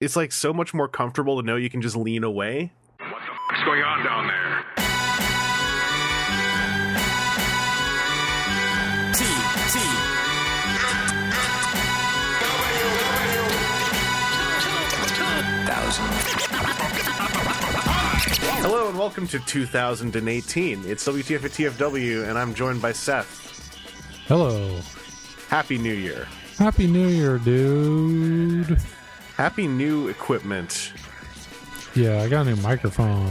it's like so much more comfortable to know you can just lean away. What the fuck's going on down there? T T thousand. Hello and welcome to 2018. It's WTF at TFW, and I'm joined by Seth. Hello. Happy New Year. Happy New Year, dude. Happy new equipment. Yeah, I got a new microphone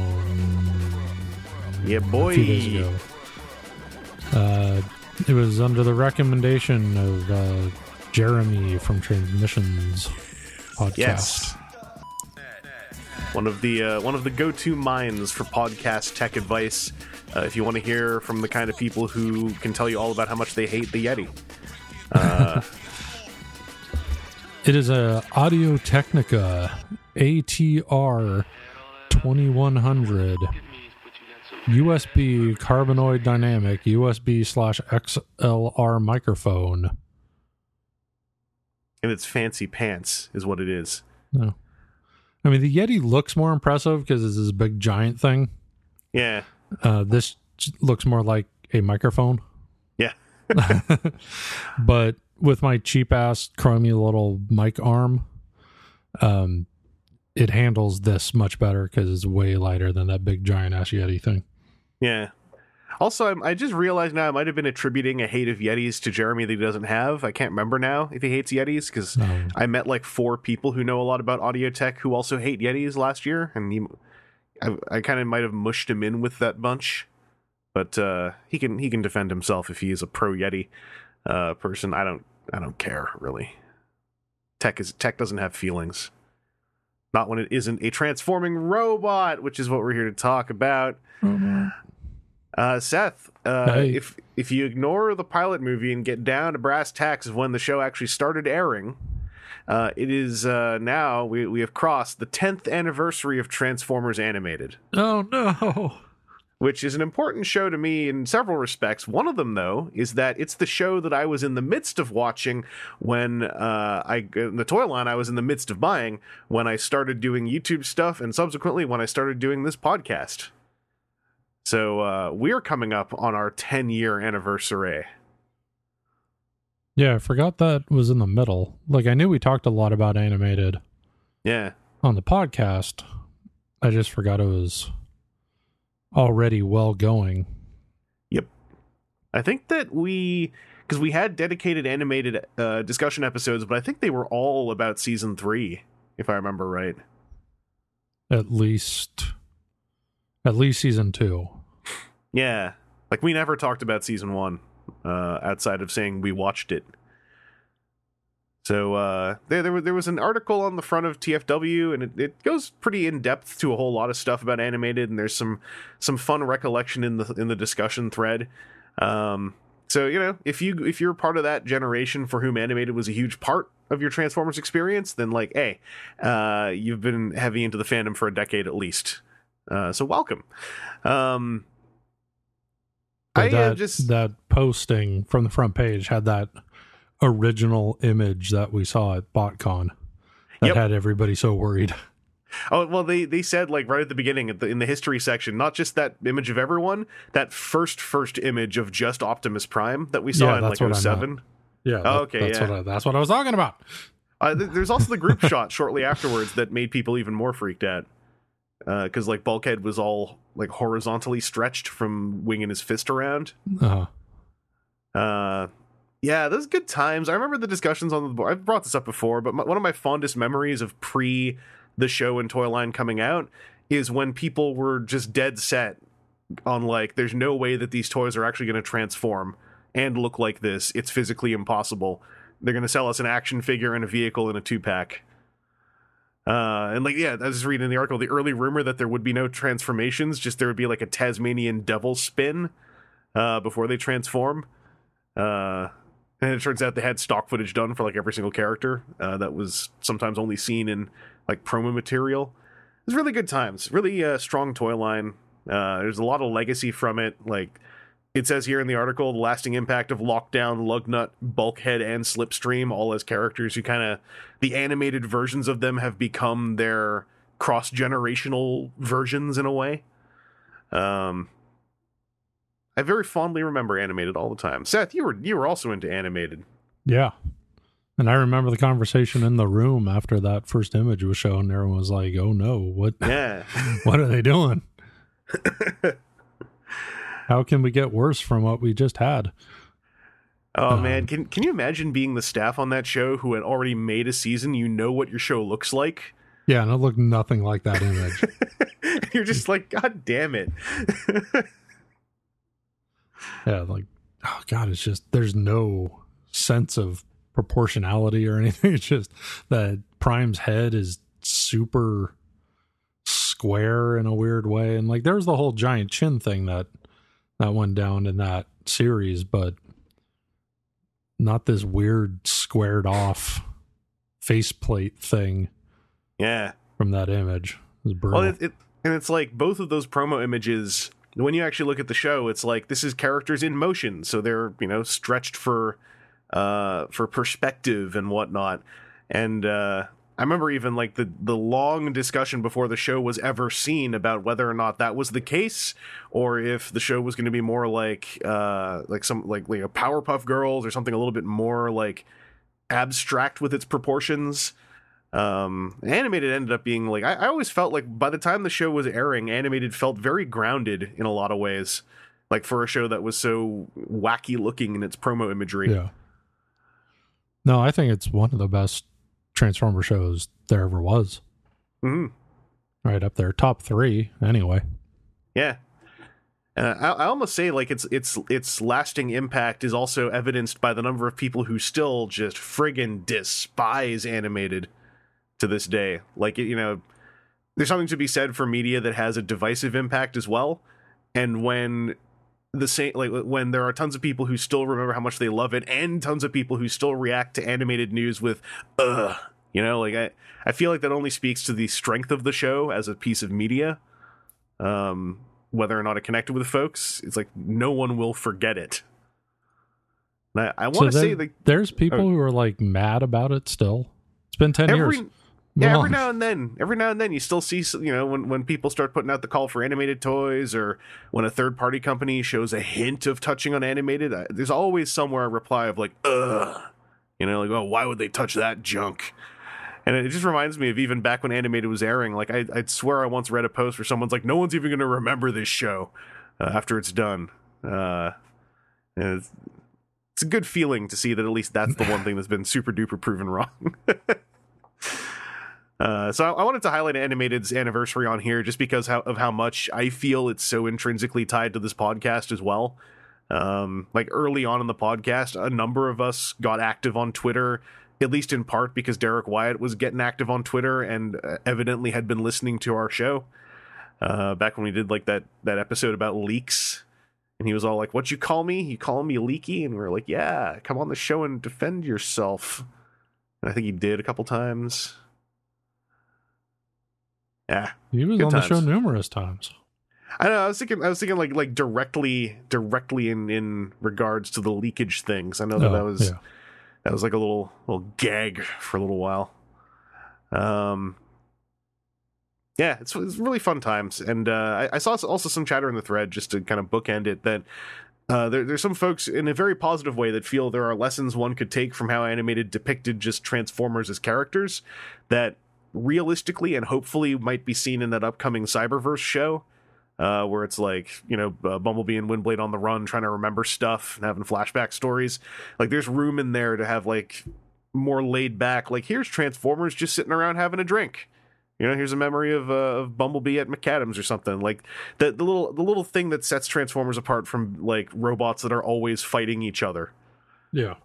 Yeah, a boy. few days ago. Uh, it was under the recommendation of uh, Jeremy from Transmissions podcast. Yes. One of the uh, one of the go-to minds for podcast tech advice. Uh, if you want to hear from the kind of people who can tell you all about how much they hate the Yeti. It is a Audio Technica ATR 2100 USB cardioid dynamic USB slash XLR microphone. And it's fancy pants, is what it is. No. I mean, the Yeti looks more impressive because it's this big giant thing. Yeah. Uh, this looks more like a microphone. Yeah. But with my cheap ass crummy little mic arm, um, it handles this much better because it's way lighter than that big giant ass Yeti thing. Yeah. Also, I'm, I just realized now I might have been attributing a hate of Yetis to Jeremy that he doesn't have. I can't remember now if he hates Yetis because I met like four people who know a lot about audio tech who also hate Yetis last year, and he, I, I kind of might have mushed him in with that bunch. But uh, he can he can defend himself if he is a pro Yeti uh, person. I don't I don't care really. Tech is tech doesn't have feelings. Not when it isn't a transforming robot, which is what we're here to talk about. Uh, Seth, uh, Hey. if if you ignore the pilot movie and get down to brass tacks of when the show actually started airing, uh, it is uh, now we we have crossed the tenth anniversary of Transformers Animated, oh no! Which is an important show to me in several respects. One of them, though, is that it's the show that I was in the midst of watching when uh, I in the toy line I was in the midst of buying when I started doing YouTube stuff, and subsequently when I started doing this podcast. So uh, we're coming up on our 10 year anniversary. Yeah, I forgot that was in the middle. Like I knew we talked a lot about animated Yeah. on the podcast. I just forgot it was already well going. Yep. I think that we, because we had dedicated animated uh, discussion episodes, but I think they were all about season three, if I remember right. At least, at least season two. Yeah. Like we never talked about season one uh, outside of saying we watched it. So uh, there, there, there was an article on the front of TFW, and it, it goes pretty in depth to a whole lot of stuff about animated, and there's some some fun recollection in the in the discussion thread. Um, so you know, if you if you're part of that generation for whom animated was a huge part of your Transformers experience, then like, hey, uh, you've been heavy into the fandom for a decade at least. Uh, so welcome. Um, I uh, that, just that posting from the front page had that original image that we saw at BotCon that Yep. had everybody so worried. Oh well, they they said like right at the beginning at the, in the history section, not just that image of everyone, that first first image of just Optimus Prime that we saw Yeah, in like what 07. Yeah, Oh, okay, that's yeah. what I, that's what I was talking about. Uh, th- there's also the group shot shortly afterwards that made people even more freaked out because like Bulkhead was all like horizontally stretched from winging his fist around. Uh, Uh, yeah, those good times. I remember the discussions on the board. I've brought this up before, but my, one of my fondest memories of pre the show and toy line coming out is when people were just dead set on like, there's no way that these toys are actually going to transform and look like this. It's physically impossible. They're going to sell us an action figure and a vehicle and a two pack. Uh, and like, yeah, I was just reading in the article the early rumor that there would be no transformations, just there would be like a Tasmanian devil spin uh, before they transform. Uh, and it turns out they had stock footage done for like every single character uh, that was sometimes only seen in like promo material. It was really good times. Really uh, strong toy line. Uh, there's a lot of legacy from it. Like it says here in the article the lasting impact of Lockdown, Lugnut, Bulkhead, and Slipstream, all as characters who kind of the animated versions of them have become their cross generational versions in a way. Um, I very fondly remember animated all the time. Seth, you were you were also into animated. Yeah. And I remember the conversation in the room after that first image was shown. Everyone was like, "Oh no, what? Yeah. what are they doing? How can we get worse from what we just had?" Oh Um, man, can can you imagine being the staff on that show who had already made a season? You know what your show looks like. Yeah, and it looked nothing like that image. You're just like, God damn it. Yeah, like, oh god, it's just there's no sense of proportionality or anything. It's just that Prime's head is super square in a weird way, and like there's the whole giant chin thing that that went down in that series, but not this weird squared off faceplate thing yeah. from that image. It. Well, it, it and it's like both of those promo images. When you actually look at the show, it's like this is characters in motion, so they're you know stretched for uh for perspective and whatnot. And uh I remember even like the the long discussion before the show was ever seen about whether or not that was the case, or if the show was going to be more like uh like some like like a Powerpuff Girls or something a little bit more like abstract with its proportions um animated ended up being like I, I always felt like by the time the show was airing animated felt very grounded in a lot of ways like for a show that was so wacky looking in its promo imagery Yeah. No, I think it's one of the best Transformer shows there ever was. Mhm. Right up there, top three anyway. yeah and I, I almost say like its its its lasting impact is also evidenced by the number of people who still just friggin' despise animated to this day. Like you know, there's something to be said for media that has a divisive impact as well. And when the same like when there are tons of people who still remember how much they love it, and tons of people who still react to animated news with "ugh," you know, like I I feel like that only speaks to the strength of the show as a piece of media. Um, whether or not it connected with folks, it's like no one will forget it. And I, I want to So say like there's people Oh. who are like mad about it still. It's been ten every years. Yeah, every now and then, every now and then, you still see you know when when people start putting out the call for animated toys, or when a third party company shows a hint of touching on animated. uh, There's always somewhere a reply of like, ugh, you know, like oh, why would they touch that junk? And it just reminds me of even back when animated was airing. Like I, I'd swear I once read a post where someone's like, "No one's even going to remember this show uh, after it's done." Uh, and it's, it's a good feeling to see that at least that's the one thing that's been super duper proven wrong. Uh, so I, I wanted to highlight Animated's anniversary on here just because how, of how much I feel it's so intrinsically tied to this podcast as well. Um, like early on in the podcast, a number of us got active on Twitter, at least in part because Derrick Wyatt was getting active on Twitter and uh, evidently had been listening to our show. Uh, back when we did like that that episode about leaks, and he was all like, "What you call me? You call me leaky?" And we were like, "Yeah, come on the show and defend yourself." And I think he did a couple times. Yeah, He was on the show numerous times. I know. I was thinking. I was thinking like like directly directly in in regards to the leakage things. I know that Oh, that was yeah. that was like a little little gag for a little while. Um. Yeah, it's, it's really fun times, and uh, I, I saw also some chatter in the thread just to kind of bookend it that uh, there, there's some folks in a very positive way that feel there are lessons one could take from how animated depicted just Transformers as characters that realistically and hopefully might be seen in that upcoming Cyberverse show uh, where it's like you know uh, Bumblebee and Windblade on the run, trying to remember stuff and having flashback stories. Like there's room in there to have like more laid back. Like here's Transformers just sitting around having a drink. You know, here's a memory of uh, of Bumblebee at Maccadam's or something. Like the the little the little thing that sets Transformers apart from like robots that are always fighting each other. Yeah.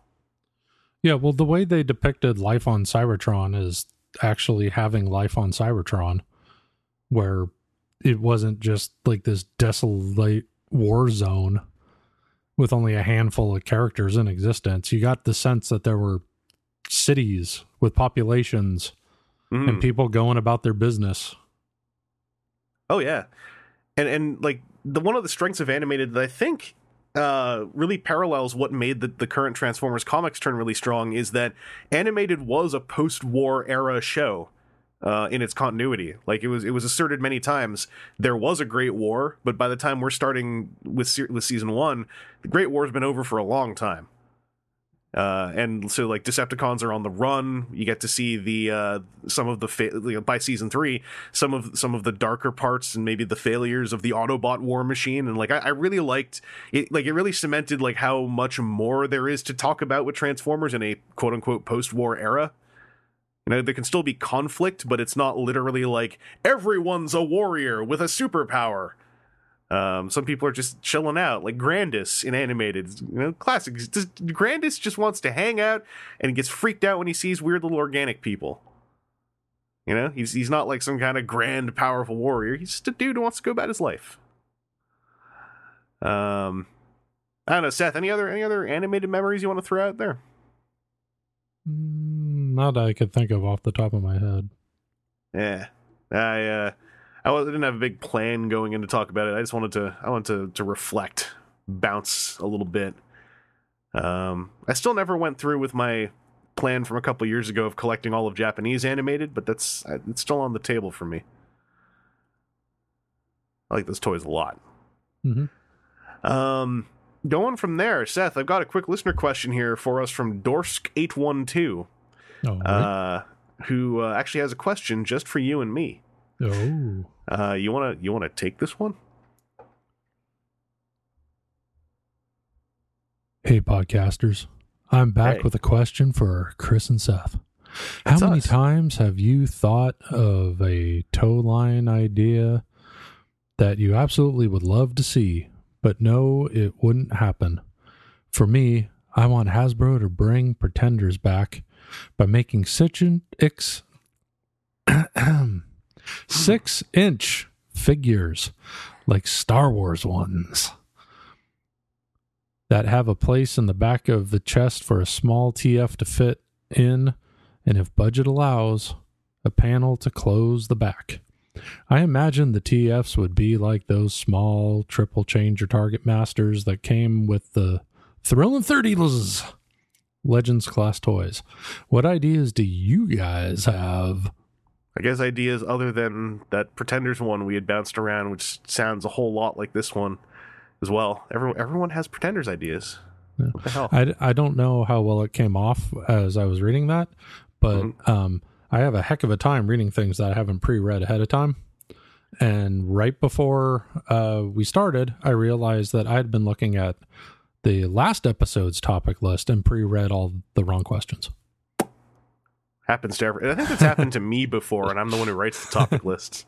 Yeah, well, the way they depicted life on Cybertron is actually having life on Cybertron, where it wasn't just like this desolate war zone with only a handful of characters in existence. You got the sense that there were cities with populations Mhm. and people going about their business. Oh yeah, and and like the one of the strengths of animated that I think uh, really parallels what made the, the current Transformers comics turn really strong is that animated was a post-war era show uh, in its continuity. Like it was, it was asserted many times there was a Great War, but by the time we're starting with se- with season one, the Great War's been over for a long time. Uh, and so like Decepticons are on the run. You get to see the uh, some of the fa- by season three, some of some of the darker parts and maybe the failures of the Autobot war machine. And like I, I really liked it. Like it really cemented like how much more there is to talk about with Transformers in a quote unquote post war era. You know, there can still be conflict, but it's not literally like everyone's a warrior with a superpower. Um, some people are just chilling out, like Grandus in animated, you know, classics. Just, Grandus just wants to hang out and gets freaked out when he sees weird little organic people. You know, he's he's not like some kind of grand, powerful warrior. He's just a dude who wants to go about his life. Um, I don't know, Seth. Any other any other animated memories you want to throw out there? Mm, Not that I could think of off the top of my head. Yeah, I uh, I didn't have a big plan going in to talk about it. I just wanted to I wanted to to reflect, bounce a little bit. Um, I still never went through with my plan from a couple years ago of collecting all of Japanese animated, but that's it's still on the table for me. I like those toys a lot. Mhm. Um, going from there, Seth, I've got a quick listener question here for us from Dorsk eight one two, Oh, uh, who uh, actually has a question just for you and me. Oh, Uh, you wanna you wanna take this one? hey, podcasters. I'm back Hey. with a question for Chris and Seth. How That's many us. times have you thought of a tow line idea that you absolutely would love to see, but no, it wouldn't happen? For me, I want Hasbro to bring Pretenders back by making such six inch, six inch figures like Star Wars ones that have a place in the back of the chest for a small TF to fit in, and if budget allows, a panel to close the back. I imagine the TFs would be like those small triple changer target masters that came with the Thrilling 30s Legends class toys. What ideas do you guys have? I guess ideas other than that Pretenders one we had bounced around, which sounds a whole lot like this one as well. Everyone everyone has Pretenders ideas. Yeah. What the hell? I, I don't know how well it came off as I was reading that, but um, I have a heck of a time reading things that I haven't pre-read ahead of time. And right before uh, we started, I realized that I had been looking at the last episode's topic list and pre-read all the wrong questions. Happens to every. I think it's happened to me before, and I'm the one who writes the topic lists.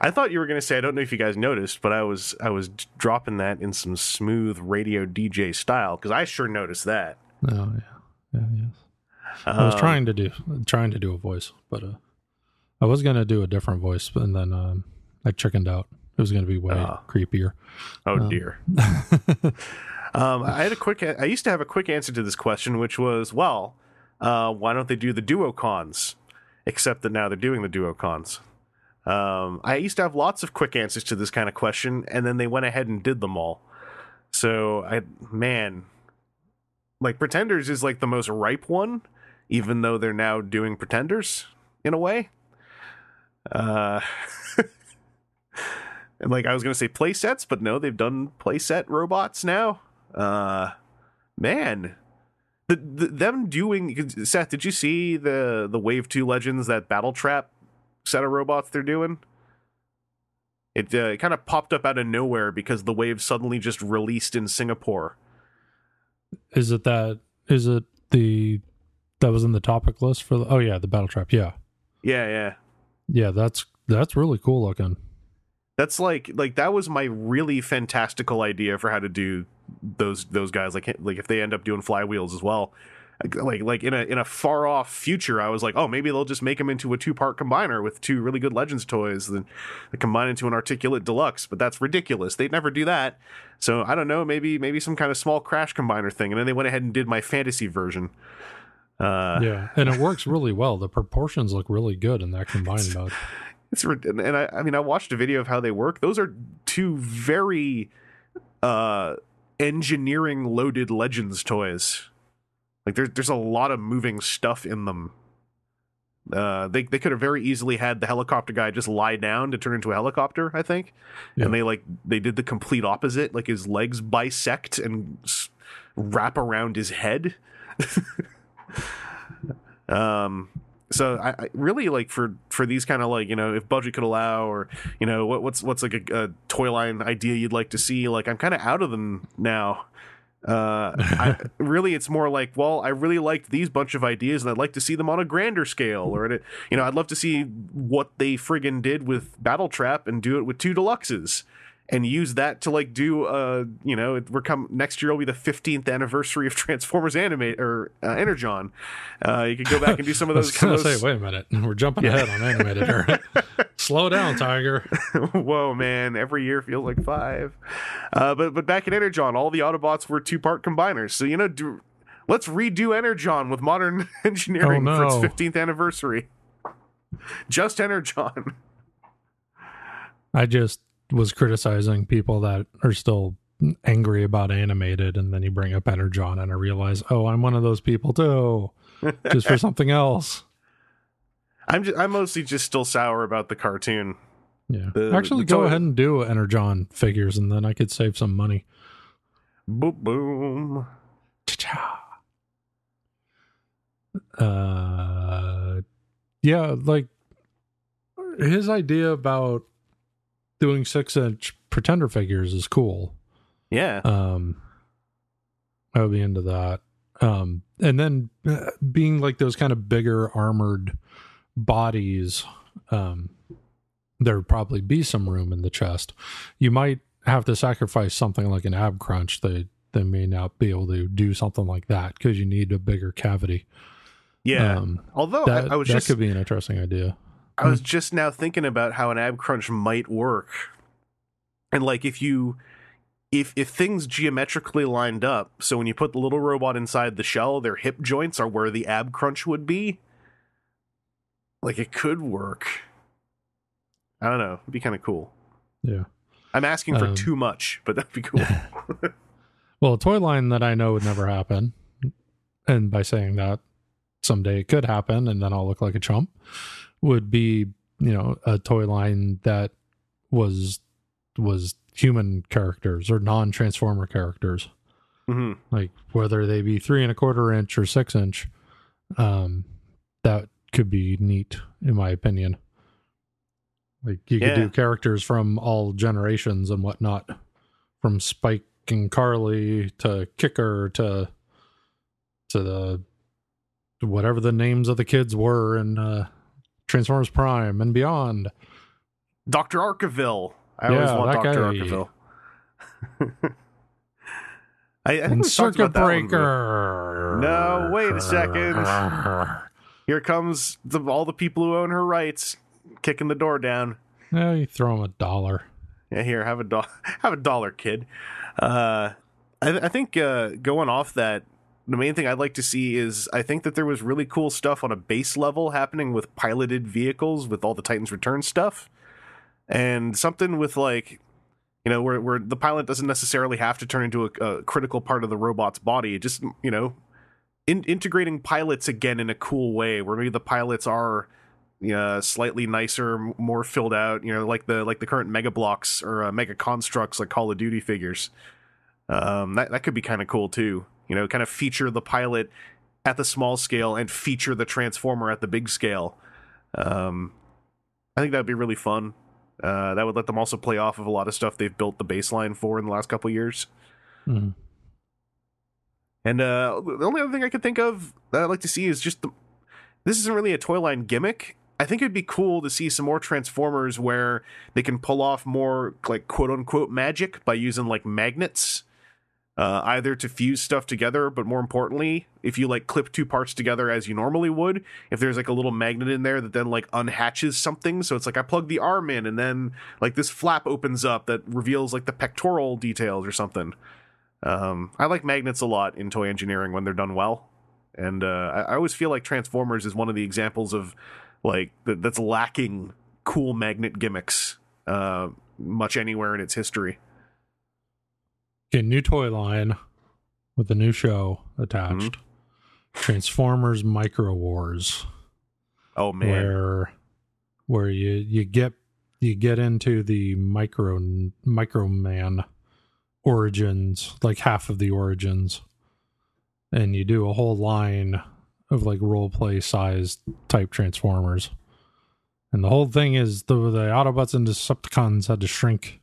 I thought you were going to say I don't know if you guys noticed, but I was I was dropping that in some smooth radio DJ style because I sure noticed that. Oh yeah, yeah, yes. I was Um, trying to do trying to do a voice, but uh, I was gonna do a different voice, and then um, I chickened out. It was gonna be way Ah. creepier. Oh Um, dear. um, I had a quick. I used to have a quick answer to this question, which was, well, uh, why don't they do the duocons? Except that now they're doing the duocons. Um, I used to have lots of quick answers to this kind of question, and then they went ahead and did them all. So I, man, like Pretenders is like the most ripe one, even though they're now doing Pretenders in a way. Uh, and like I was gonna say play sets, but no, they've done playset robots now. Uh, man, the, the them doing Seth, did you see the the Wave Two Legends that Battle Trap set of robots they're doing? It, uh, it kind of popped up out of nowhere because the wave suddenly just released in Singapore. Is it that? Is it the that was in the topic list for? The, oh yeah, the battle trap. Yeah, Yeah, yeah. yeah. That's that's really cool looking. That's like like that was my really fantastical idea for how to do those those guys like like if they end up doing flywheels as well. Like like in a in a far off future, I was like, oh, maybe they'll just make them into a two part combiner with two really good Legends toys, then combine into an articulate deluxe. But that's ridiculous. They'd never do that. So I don't know. Maybe maybe some kind of small crash combiner thing. And then they went ahead and did my fantasy version. Uh, Yeah, and it works really well. The proportions look really good in that combined mode. It's and and I, I mean I watched a video of how they work. Those are two very uh engineering loaded Legends toys. Like there's there's a lot of moving stuff in them. Uh, they they could have very easily had the helicopter guy just lie down to turn into a helicopter, I think, Yeah. and they like they did the complete opposite. Like his legs bisect and s- wrap around his head. um, so I, I really like for for these kind of like you know if budget could allow or you know what, what's what's like a, a toy line idea you'd like to see. Like I'm kind of out of them now. Uh, I, really, it's more like, well, I really liked these bunch of ideas, and I'd like to see them on a grander scale, or at a, you know, I'd love to see what they friggin' did with Battle Trap and do it with two deluxes, and use that to like do, uh, you know, we're come next year will be the 15th anniversary of Transformers Animate or uh, Energon. Uh, you could go back and do some of I those. was some gonna of say, wait a minute, we're jumping ahead on animated. Slow down, Tiger. Whoa, man! Every year feels like five. Uh, but but back in Energon, all the Autobots were two part combiners. So you know, do, let's redo Energon with modern engineering Oh, for its fifteenth anniversary. Just Energon. I just was criticizing people that are still angry about animated, and then you bring up Energon, and I realize, oh, I'm one of those people too, just for something else. I'm just, I'm mostly just still sour about the cartoon. Yeah, The- actually, the go toy- ahead and do Energon figures, and then I could save some money. Boom boom. Cha-cha. Uh, yeah, like his idea about doing six inch pretender figures is cool. Yeah. Um, I would be into that. Um, and then uh, being like those kind of bigger armored bodies, um, there would probably be some room in the chest. You might have to sacrifice something like an ab crunch. They they may not be able to do something like that because you need a bigger cavity. Yeah. Um, Although that I, I was that just could be an interesting idea. I was just now thinking about how an ab crunch might work. And like if you if if things geometrically lined up, so when you put the little robot inside the shell, their hip joints are where the ab crunch would be. Like it could work. I don't know. It'd be kind of cool. Yeah. I'm asking for Um, too much, but that'd be cool. Well, a toy line that I know would never happen, and by saying that someday it could happen, and then I'll look like a chump, would be you know a toy line that was was human characters or non transformer characters, hmm like whether they be three and a quarter inch or six inch. Um, that could be neat, in my opinion. Like you could Yeah. do characters from all generations and whatnot, from Spike and Carly to Kicker to to the whatever the names of the kids were and uh, Transformers Prime and beyond. Dr. Arkeville. I always want Dr. guy. Arkeville. I, I think And we Circuit Breaker. No, wait a second. Here comes the, all the people who own her rights, kicking the door down. Yeah, you throw him a dollar. Yeah, here, have a do- have a dollar, kid. Uh, I, I think uh, going off that, the main thing I'd like to see is I think that there was really cool stuff on a base level happening with piloted vehicles with all the Titans Return stuff, and something with like, you know, where where the pilot doesn't necessarily have to turn into a, a critical part of the robot's body. Just you know, in, integrating pilots again in a cool way, where maybe the pilots are yeah, slightly nicer, more filled out. You know, like the like the current Mega Bloks or uh, Mega Construx, like Call of Duty figures. Um, that that could be kind of cool too. You know, kind of feature the pilot at the small scale and feature the Transformer at the big scale. Um, I think that'd be really fun. Uh, that would let them also play off of a lot of stuff they've built the baseline for in the last couple years. Mhm. And uh, the only other thing I could think of that I'd like to see is just the. This isn't really a toy line gimmick. I think it'd be cool to see some more Transformers where they can pull off more like quote unquote magic by using like magnets, uh, either to fuse stuff together, but more importantly, if you like clip two parts together as you normally would, if there's like a little magnet in there that then like unhatches something, so it's like I plug the arm in and then like this flap opens up that reveals like the pectoral details or something. Um, I like magnets a lot in toy engineering when they're done well, and uh, I, I always feel like Transformers is one of the examples of like that, that's lacking cool magnet gimmicks uh, much anywhere in its history. Okay, new toy line with a new show attached. Mm-hmm. Transformers Micro Wars, Oh man, where where you you get you get into the micro micro man origins, like half of the origins, and you do a whole line of like role play sized type Transformers. And the whole thing is the the Autobots and Decepticons had to shrink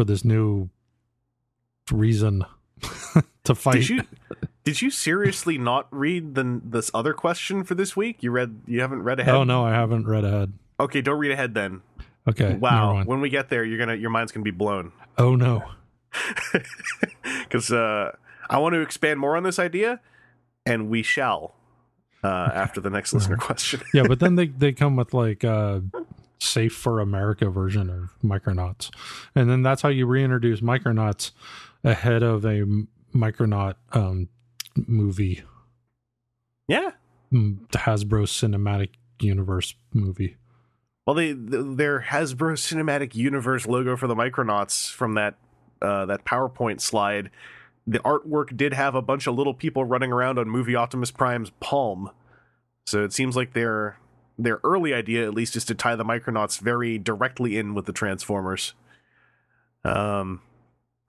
for this new reason to fight. did you did you seriously not read the this other question for this week? You read you haven't read ahead. oh no, I haven't read ahead. Okay, don't read ahead then. Okay. Wow, when we get there, you're gonna your mind's gonna be blown Oh no. because uh, I want to expand more on this idea, and we shall uh, after the next listener question. Yeah, but then they they come with like uh safe for America version of Micronauts. And then that's how you reintroduce Micronauts ahead of a Micronaut um movie. yeah. The Hasbro Cinematic Universe movie. Well, they th- their Hasbro Cinematic Universe logo for the Micronauts from that uh, that PowerPoint slide. The artwork did have a bunch of little people running around on movie Optimus Prime's palm, so it seems like their their early idea, at least, is to tie the Micronauts very directly in with the Transformers. Um,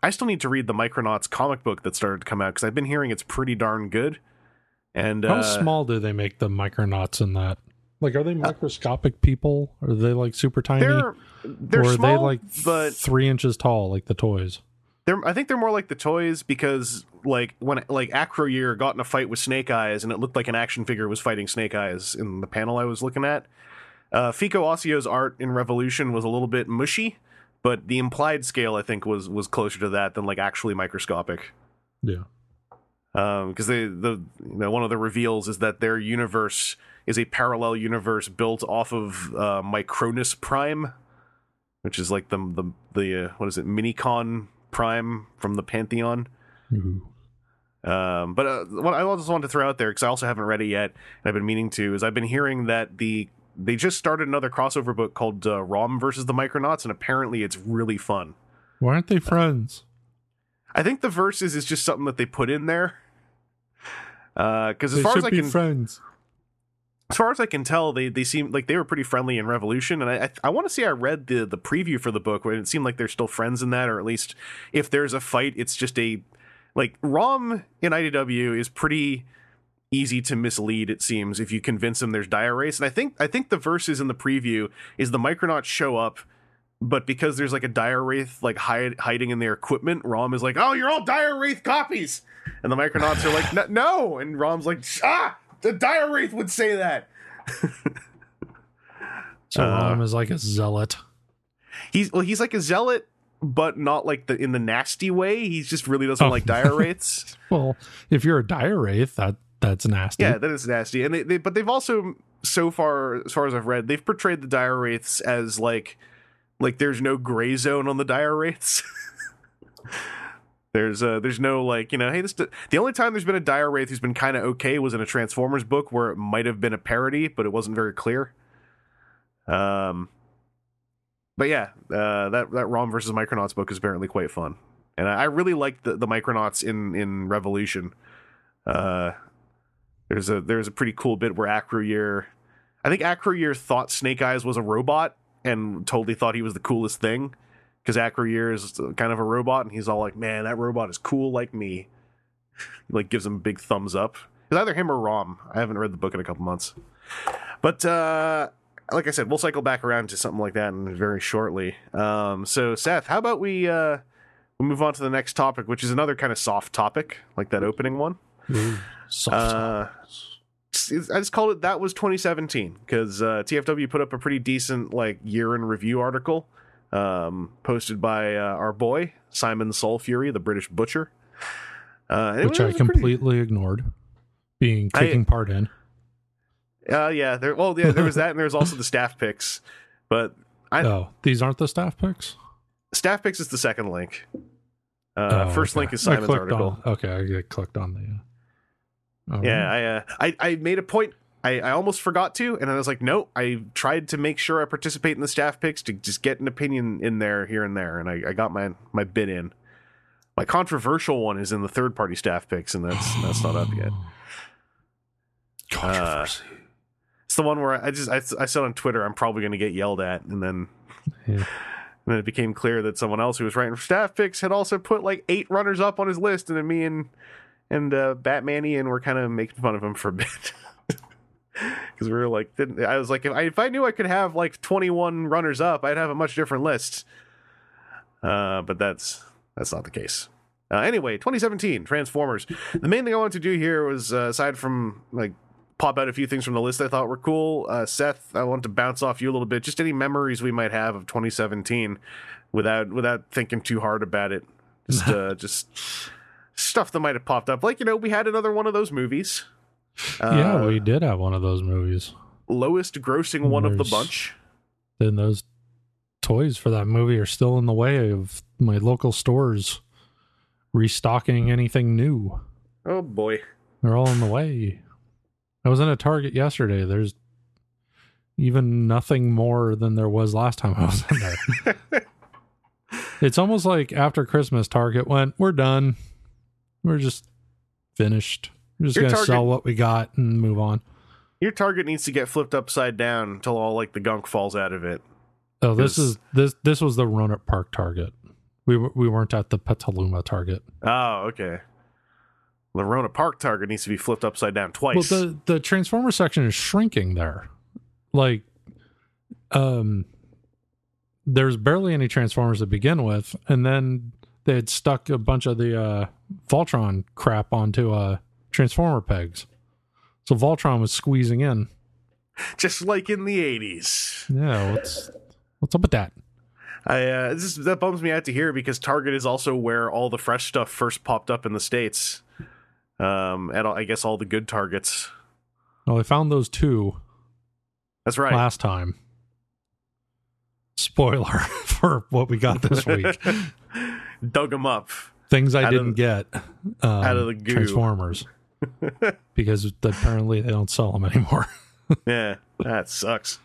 I still need to read the Micronauts comic book that started to come out because I've been hearing it's pretty darn good. And How uh, small do they make the Micronauts in that? Like are they microscopic people? Are they like super tiny? they're they're or are small, they like but three inches tall, like the toys? They're, I think they're more like the toys because like when like Acroyear got in a fight with Snake Eyes and it looked like an action figure was fighting Snake Eyes in the panel I was looking at. Uh, Fico Ossio's art in Revolution was a little bit mushy, but the implied scale I think was was closer to that than like actually microscopic. Yeah. Because they the you know one of the reveals is that their universe is a parallel universe built off of uh, Micronus Prime, which is like the the the uh, what is it Minicon Prime from the Pantheon. Ooh. Um, but uh, what I just wanted to throw out there because I also haven't read it yet, and I've been meaning to, is I've been hearing that the they just started another crossover book called uh, Rom versus the Micronauts, and apparently it's really fun. Why aren't they friends? I think the verses is just something that they put in there. Because as they far as I be can, friends. As far as I can tell, they they seem like they were pretty friendly in Revolution, and I I, I want to say I read the the preview for the book where it seemed like they're still friends in that, or at least if there's a fight, it's just a like Rom in IDW is pretty easy to mislead. It seems if you convince them there's dire wraiths, and I think I think the verses in the preview is the Micronauts show up. But because there's like a dire wraith like hide, hiding in their equipment, Rom is like, "Oh, you're all dire wraith copies," and the Micronauts are like, "No," and Rom's like, "Ah, the dire wraith would say that." So Uh, Rom is like a zealot. He's well, he's like a zealot, but not like the in the nasty way. He just really doesn't Oh. like dire wraiths. Well, if you're a dire wraith, that that's nasty. yeah, that is nasty. And they, they but they've also so far as far as I've read, they've portrayed the dire wraiths as like like there's no gray zone on the dire wraiths. There's uh there's no like, you know, hey this the only time there's been a dire wraith who's been kind of okay was in a Transformers book where it might have been a parody, but it wasn't very clear. Um but yeah, uh, that that Rom versus Micronauts book is apparently quite fun, and I, I really like the, the Micronauts in in Revolution. Uh, there's a there's a pretty cool bit where Acroyear, I think Acroyear thought Snake Eyes was a robot and totally thought he was the coolest thing because Acro is kind of a robot, and he's all like, "Man, that robot is cool like me." Like gives him a big thumbs up. It's either him or Rom. I haven't read the book in a couple months, but uh, like I said, we'll cycle back around to something like that in very shortly. Um, so Seth, how about we uh, we move on to the next topic, which is another kind of soft topic, like that opening one. Ooh, soft. Uh, I just called it that was 2017 because uh, TFW put up a pretty decent like year in review article um, posted by uh, our boy Simon Soul Fury, the British butcher. Uh, which I I a pretty- completely ignored. Being I- taking part in. Uh, yeah, there. Well, yeah, there was that, and there was also the staff picks. But I, oh, these aren't the staff picks. staff picks is the second link. Uh, Oh, first okay. link is Simon's article. On, okay, I clicked on the. Uh, Yeah, I, uh, I I made a point. I, I almost forgot to, and I was like, no. I tried to make sure I participate in the staff picks to just get an opinion in there here and there, and I, I got my my bid in. My controversial one is in the third party staff picks, and that's that's not up yet. Controversy. It's the one where I just I, I said on Twitter I'm probably going to get yelled at, and then Yeah. and then it became clear that someone else who was writing for staff picks had also put like eight runners up on his list, and then me and and uh, Batman and were kind of making fun of him for a bit. Because we were like, didn't, I was like, if I, if I knew I could have like 21 runners up, I'd have a much different list. Uh, but that's that's not the case. Uh, anyway, 2017 Transformers. The main thing I wanted to do here was, uh, aside from like pop out a few things from the list I thought were cool. Uh, Seth, I want to bounce off you a little bit. Just any memories we might have of 2017, without without thinking too hard about it. Just uh, just stuff that might have popped up. Like you know, we had another one of those movies. Yeah, Uh, we did have one of those movies. lowest grossing one of the bunch. Then those toys for that movie are still in the way of my local stores restocking anything new. Oh boy. They're all in the way. I was in a Target yesterday. There's even nothing more than there was last time I was in there. it's almost like after Christmas, Target went, "We're done. We're just finished. We're just Your gonna Target- sell what we got and move on." Your target needs to get flipped upside down until all like the gunk falls out of it. Oh, this is this this was the Rohnert Park Target. We we weren't at the Petaluma Target. Oh, okay. The Rohnert Park target needs to be flipped upside down twice. Well, the the Transformer section is shrinking there. Like, um, there's barely any Transformers to begin with, and then they had stuck a bunch of the uh, Voltron crap onto uh, Transformer pegs. So Voltron was squeezing in. Just like in the 80s. Yeah, what's what's up with that? I uh, this that bums me out to hear because Target is also where all the fresh stuff first popped up in the states. Um, all- I guess all the good targets. Well, I found those two That's right. last time. Spoiler for what we got this week. Dug them up. Things I Out didn't get um, out of the goo. Transformers because apparently they don't sell them anymore. yeah, that sucks.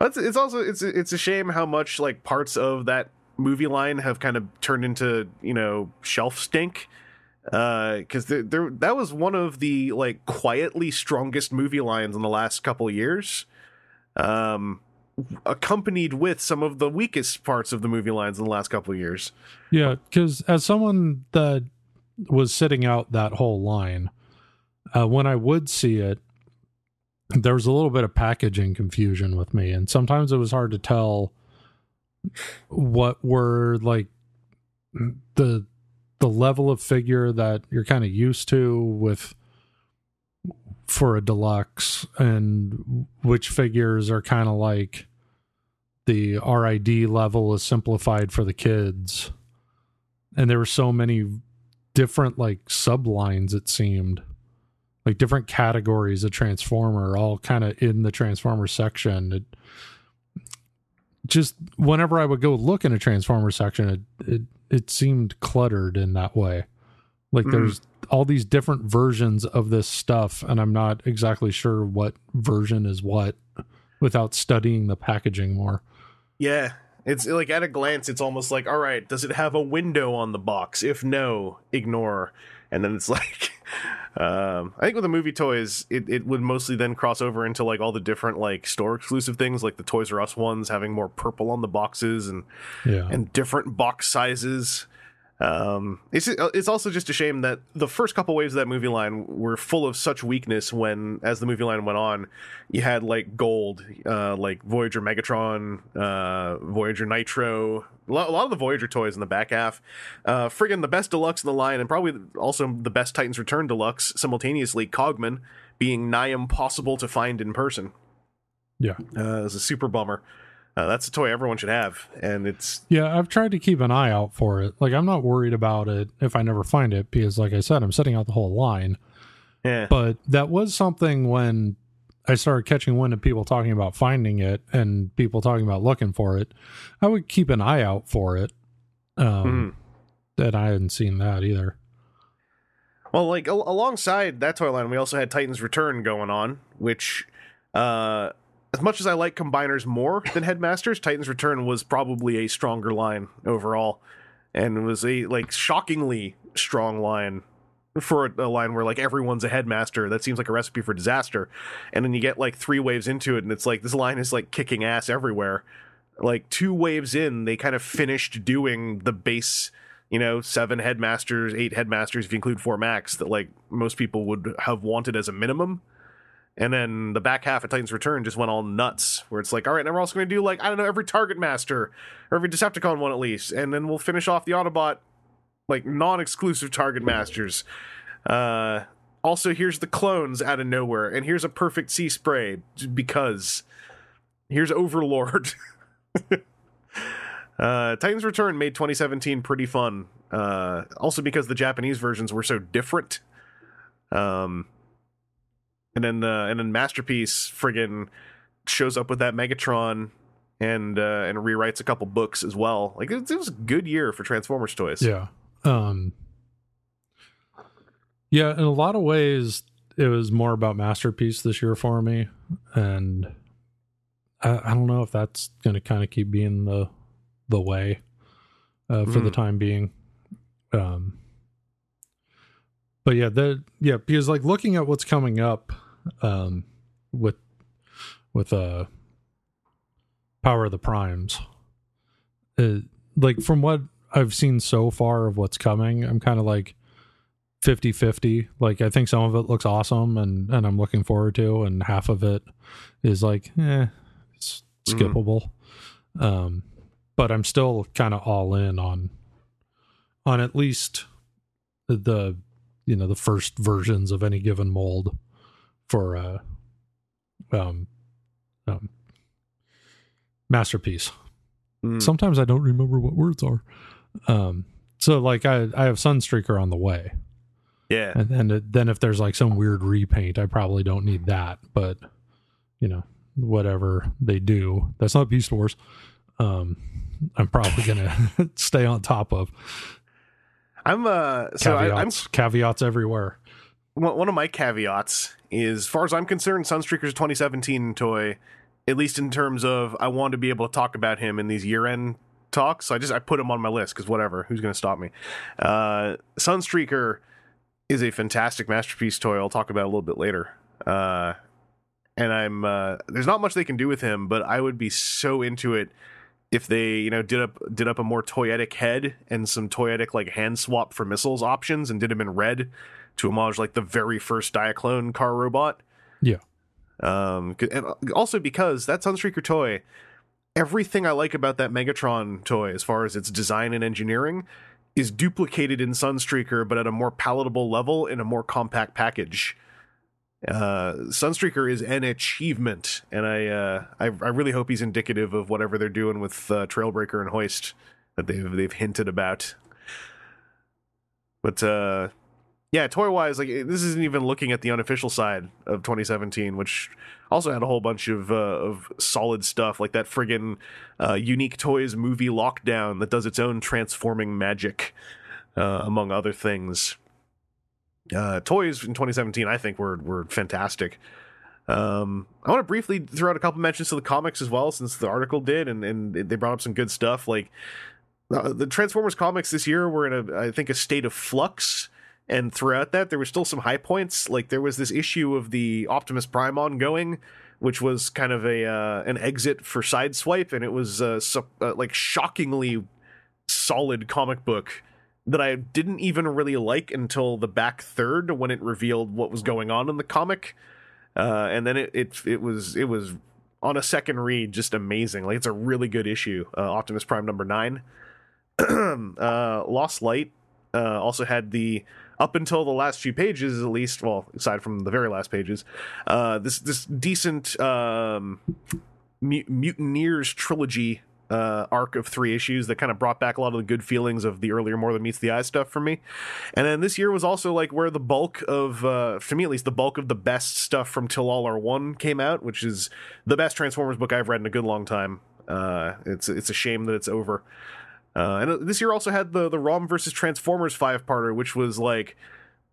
It's, it's also it's it's a shame how much like parts of that movie line have kind of turned into you know shelf stink. Because there, there, that was one of the like quietly strongest movie lines in the last couple years, um, accompanied with some of the weakest parts of the movie lines in the last couple of years. yeah, because as someone that was sitting out that whole line, uh, when I would see it, there was a little bit of packaging confusion with me, and sometimes it was hard to tell what were like the the level of figure that you're kind of used to with for a deluxe and which figures are kind of like the RID level is simplified for the kids. And there were so many different like sublines it seemed like different categories of transformer all kind of in the transformer section it just whenever i would go look in a transformer section it it, it seemed cluttered in that way like Mhm. there's all these different versions of this stuff and i'm not exactly sure what version is what without studying the packaging more Yeah. It's like at a glance, it's almost like, all right, does it have a window on the box? If no, ignore. And then it's like, um, I think with the movie toys, it, it would mostly then cross over into like all the different like store exclusive things, like the Toys R Us ones having more purple on the boxes and yeah and different box sizes. Um, it's it's also just a shame that the first couple waves of that movie line were full of such weakness. When as the movie line went on, you had like gold, uh, like Voyager Megatron, uh, Voyager Nitro, a lot, of the Voyager toys in the back half. Uh, friggin' the best deluxe in the line, and probably also the best Titans Return deluxe simultaneously. Cogman being nigh impossible to find in person. yeah Uh, it's a super bummer. Uh, that's a toy everyone should have, and it's Yeah, I've tried to keep an eye out for it. Like I'm not worried about it if I never find it because like I said, I'm setting out the whole line. yeah. But that was something when I started catching wind of people talking about finding it and people talking about looking for it. I would keep an eye out for it. Um that I hadn't seen that either. Well, like al- alongside that toy line, we also had Titans Return going on, which, uh, as much as I like combiners more than Headmasters, Titans Return was probably a stronger line overall. and it was a like shockingly strong line for a, a line where like everyone's a headmaster. That seems like a recipe for disaster. And then you get like three waves into it, and it's like this line is like kicking ass everywhere. Like two waves in, they kind of finished doing the base, you know, seven headmasters, eight headmasters if you include Fort Max that like most people would have wanted as a minimum. And then the back half of Titan's Return just went all nuts, where it's like, all right, now we're also going to do like I don't know every Target Master or every Decepticon one at least, and then we'll finish off the Autobot like non-exclusive Target Masters. Uh, also, here's the clones out of nowhere, and here's a perfect Seaspray because here's Overlord. uh, Titan's Return made 2017 pretty fun. Uh, also because the Japanese versions were so different. Um, and then uh, and then Masterpiece friggin' shows up with that Megatron and uh, and rewrites a couple books as well. Like it, it was a good year for Transformers toys. Yeah. Um Yeah, in a lot of ways it was more about masterpiece this year for me and I, I don't know if that's going to kind of keep being the the way uh, for the Mm. time being. Um but yeah, the yeah, because like looking at what's coming up um with with uh Power of the Primes. Uh, like from what I've seen so far of what's coming, I'm kind of like 50-50. Like I think some of it looks awesome and and I'm looking forward to and half of it is like eh it's Mhm. skippable. Um but I'm still kind of all in on on at least the you know the first versions of any given mold for uh um um masterpiece. Mm. sometimes i don't remember what words are. Um so like i i have sunstreaker on the way. Yeah. and then it- then if there's like some weird repaint i probably don't need that but you know whatever they do that's not beast wars. Um i'm probably gonna stay on top of. I'm uh so I, I'm caveats caveats everywhere. One of my caveats is, as far as I'm concerned, Sunstreaker's 2017 toy, at least in terms of I want to be able to talk about him in these year-end talks. So I just I put him on my list because whatever, who's going to stop me? Uh, Sunstreaker is a fantastic masterpiece toy. I'll talk about a little bit later. Uh, and I'm uh, there's not much they can do with him, but I would be so into it if they you know did up did up a more toyetic head and some toyetic like hand swap for missiles options and did him in red to homage like the very first Diaclone car robot. Yeah. Um, and also because that Sunstreaker toy, everything I like about that Megatron toy, as far as its design and engineering, is duplicated in Sunstreaker, but at a more palatable level in a more compact package. Uh, Sunstreaker is an achievement, and I, uh, I I really hope he's indicative of whatever they're doing with uh, Trailbreaker and Hoist that they've they've hinted about. But uh, yeah, toy wise, like this isn't even looking at the unofficial side of 2017, which also had a whole bunch of uh, of solid stuff, like that friggin' uh, unique toys movie Lockdown that does its own transforming magic, uh, among other things. Uh, toys in 2017, I think were were fantastic. Um, I want to briefly throw out a couple mentions to the comics as well, since the article did, and and they brought up some good stuff. Like uh, the Transformers comics this year were in a, I think, a state of flux and throughout that there were still some high points. Like there was this issue of the optimus prime ongoing which was kind of a uh, an exit for sideswipe and it was uh, uh, like shockingly solid comic book that i didn't even really like until the back third when it revealed what was going on in the comic. Uh, and then it, it it was it was on a second read just amazing. Like it's a really good issue uh, optimus prime number nine. Uh, lost light uh, also had the up until the last few pages at least well aside from the very last pages uh this this decent um Mu- mutineers trilogy uh arc of three issues that kind of brought back a lot of the good feelings of the earlier more than meets the eye stuff for me. And then this year was also like where the bulk of uh for me at least the bulk of the best stuff from till all are one came out which is the best transformers book i've read in a good long time. Uh it's it's a shame that it's over uh, and this year also had the the ROM versus Transformers five parter, which was like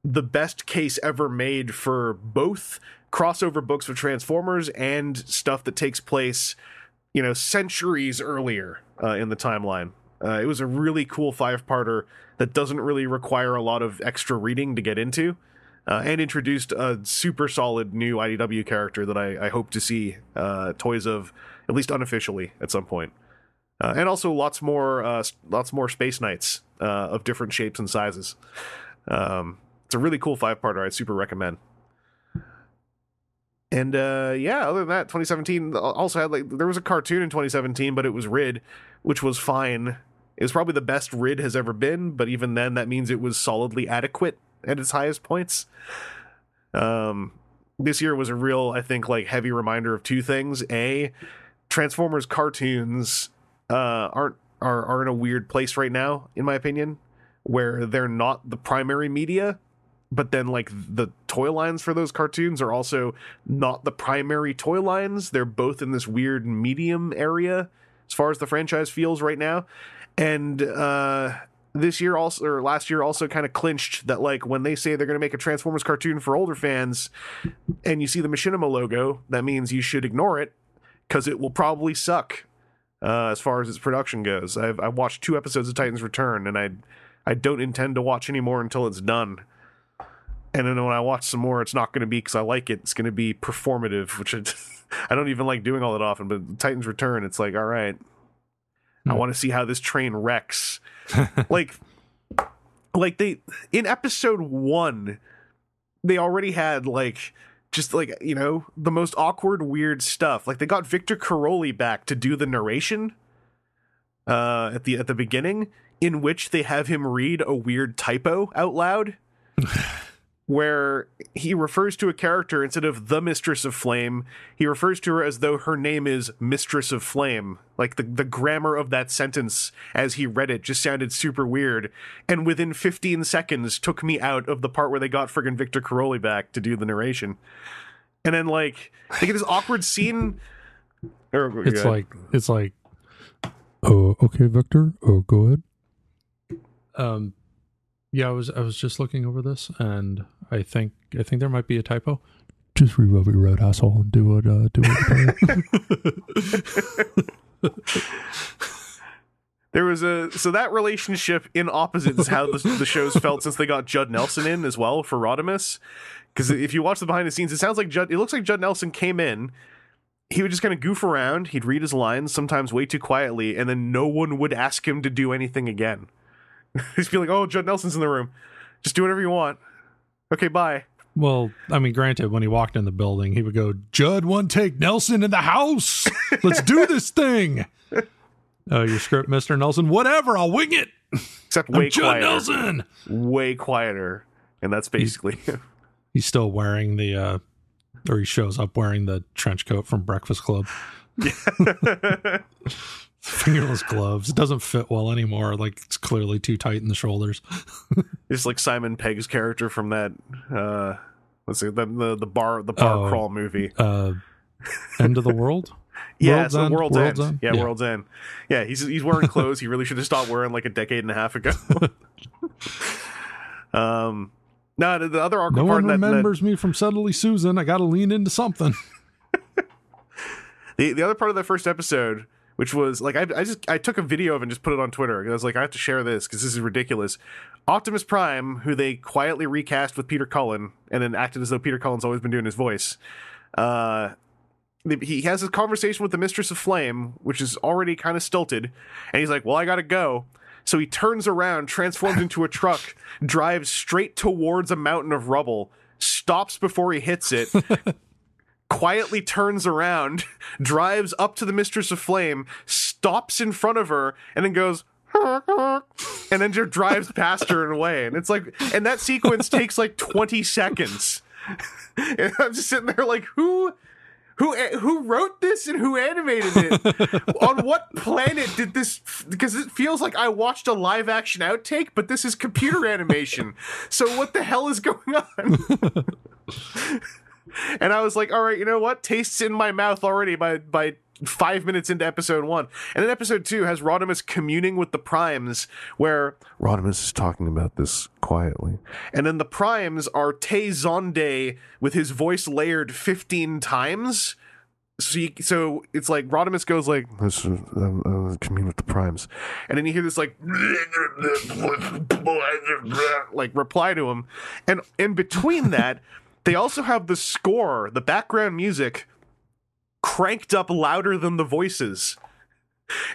the best case ever made for both crossover books with Transformers and stuff that takes place, you know, centuries earlier uh, in the timeline. Uh, it was a really cool five parter that doesn't really require a lot of extra reading to get into, uh, and introduced a super solid new IDW character that I, I hope to see uh, toys of at least unofficially at some point. Uh, and also lots more uh, lots more space knights uh, of different shapes and sizes. Um, it's a really cool five parter. I super recommend. And uh, yeah, other than that, 2017 also had like there was a cartoon in 2017, but it was Rid, which was fine. It was probably the best Rid has ever been, but even then, that means it was solidly adequate at its highest points. Um, this year was a real, I think, like heavy reminder of two things: a, Transformers cartoons uh, aren't are are in a weird place right now, in my opinion, where they're not the primary media but then like the toy lines for those cartoons are also not the primary toy lines. They're both in this weird medium area as far as the franchise feels right now. And uh this year also or last year also kind of clinched that like when they say they're going to make a transformers cartoon for older fans and you see the machinima logo that means you should ignore it because it will probably suck uh, as far as its production goes I've, I've watched two episodes of titans return and i i don't intend to watch any more until it's done and then when I watch some more, it's not going to be because I like it. It's going to be performative, which I, I don't even like doing all that often. But Titans Return, it's like, all right, I Hmm. want to see how this train wrecks. like, like they in episode one, they already had like just like you know the most awkward, weird stuff. Like they got Victor Caroli back to do the narration uh, at the at the beginning, in which they have him read a weird typo out loud where he refers to a character instead of the Mistress of Flame, he refers to her as though her name is Mistress of Flame. Like the, the grammar of that sentence as he read it just sounded super weird. And within 15 seconds took me out of the part where they got friggin' Victor Caroli back to do the narration. And then like they get this awkward scene. Or, It's like it's like oh okay Victor oh go ahead um yeah I was I was just looking over this and I think I think there might be a typo just read what we wrote asshole and do what uh do what There was a so that relationship in opposites how the, the show's felt since they got Judd Nelson in as well for Rodimus. Because if you watch the behind the scenes, it sounds like Judd. It looks like Judd Nelson came in. He would just kind of goof around. He'd read his lines sometimes way too quietly, and then no one would ask him to do anything again. He'd be like, "Oh, Judd Nelson's in the room. Just do whatever you want." Okay, bye. well I mean granted when he walked in the building he would go Judd one take Nelson in the house let's do this thing uh your script Mr. Nelson whatever I'll wing it Except way Judd quieter. Nelson Way quieter, and that's basically. he's still wearing the uh or he shows up wearing the trench coat from Breakfast Club. Fingerless gloves. It doesn't fit well anymore. Like it's clearly too tight in the shoulders. It's like Simon Pegg's character from that. uh Let's see the the, the bar the bar Oh. crawl movie. Uh End of the world? Yeah, World's so End? World's, World's End. End? Yeah, Yeah. World's End. Yeah, he's he's wearing clothes he really should have stopped wearing like a decade and a half ago. um, no, the, the other awkward No part one in that, that remembers me from Suddenly Susan. I gotta lean into something. the the other part of that first episode, which was like I I just I took a video of it and just put it on Twitter. I was like I have to share this because this is ridiculous. Optimus Prime, who they quietly recast with Peter Cullen and then acted as though Peter Cullen's always been doing his voice. Uh, he has a conversation with the Mistress of Flame, which is already kind of stilted, and he's like, "Well, I gotta go." So he turns around, transforms into a truck, drives straight towards a mountain of rubble, stops before he hits it, quietly turns around, drives up to the Mistress of Flame, stops in front of her, and then goes, and then just drives past her and away. And it's like, and that sequence takes like 20 seconds. And I'm just sitting there like, who. Who who wrote this and who animated it? On what planet did this? Because it feels like I watched a live action outtake, but this is computer animation. So what the hell is going on? and I was like, all right, you know what? Tastes in my mouth already by by five minutes into episode one. And then episode two has Rodimus communing with the primes, where Rodimus is talking about this quietly. And then the primes are Tay Zonday with his voice layered 15 times. so you, so it's like Rodimus goes like this is, um, uh, commune with the primes, and then you hear this like like reply to him, and in between that, they also have the score, the background music, cranked up louder than the voices.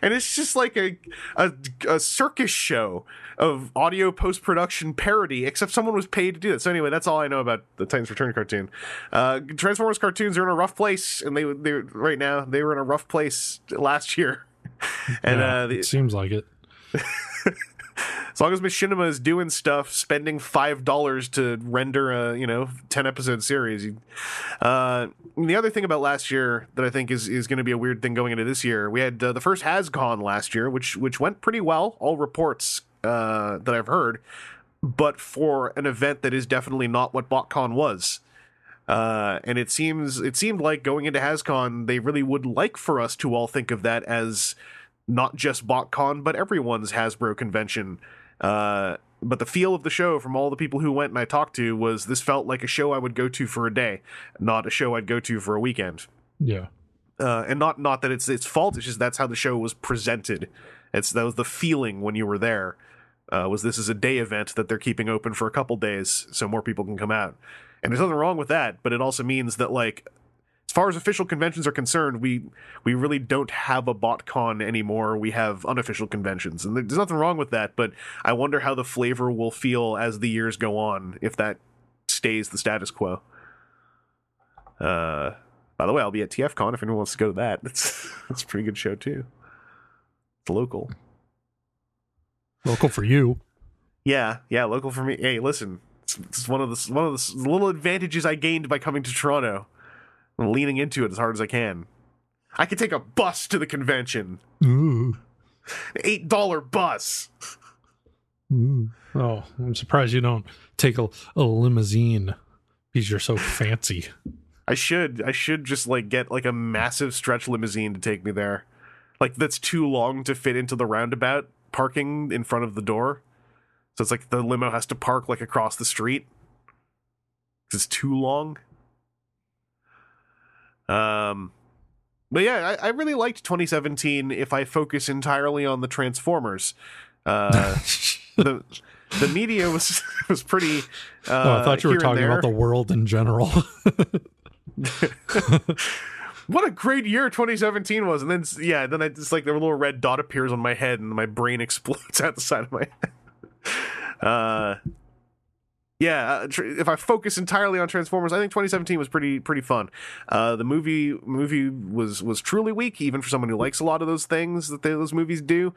And it's just like a, a a circus show of audio post production parody, except someone was paid to do that. So anyway, that's all I know about the Titans Return cartoon. Uh, Transformers cartoons are in a rough place, and they they right now they were in a rough place last year. And Yeah, uh, the, it seems like it. as long as Machinima is doing stuff, spending five dollars to render a you know ten episode series. You, uh, the other thing about last year that I think is is going to be a weird thing going into this year, we had uh, the first HasCon last year, which which went pretty well. All reports uh, that I've heard, but for an event that is definitely not what BotCon was. Uh, and it seems it seemed like going into HasCon, they really would like for us to all think of that as not just BotCon, but everyone's Hasbro convention. Uh, but the feel of the show from all the people who went and I talked to was this felt like a show I would go to for a day, not a show I'd go to for a weekend. Yeah. Uh, and not not that it's its fault. It's just that's how the show was presented. It's that was the feeling when you were there. Uh, was this is a day event that they're keeping open for a couple days so more people can come out. And there's nothing wrong with that, but it also means that like far as official conventions are concerned, we we really don't have a BotCon anymore. We have unofficial conventions, and there's nothing wrong with that. But I wonder how the flavor will feel as the years go on if that stays the status quo. Uh, by the way, I'll be at TFCon if anyone wants to go to that. That's it's a pretty good show too. It's local. Local for you. Yeah, yeah, local for me. Hey, listen, it's, it's one of the one of the little advantages I gained by coming to Toronto. I'm leaning into it as hard as I can. I could take a bus to the convention. Ooh. Eight dollar bus. Ooh. Oh, I'm surprised you don't take a, a limousine because you're so fancy. I should I should just like get like a massive stretch limousine to take me there. Like that's too long to fit into the roundabout parking in front of the door. So it's like the limo has to park like across the street. It's too long. Um but yeah, I, I really liked 2017 if I focus entirely on the Transformers. Uh the the media was was pretty uh oh, I thought you were talking about the world in general. what a great year 2017 was and then yeah then i just like the little red dot appears on my head and my brain explodes out the side of my head uh yeah uh, if i focus entirely on transformers i think 2017 was pretty pretty fun uh the movie movie was was truly weak even for someone who likes a lot of those things that they, those movies do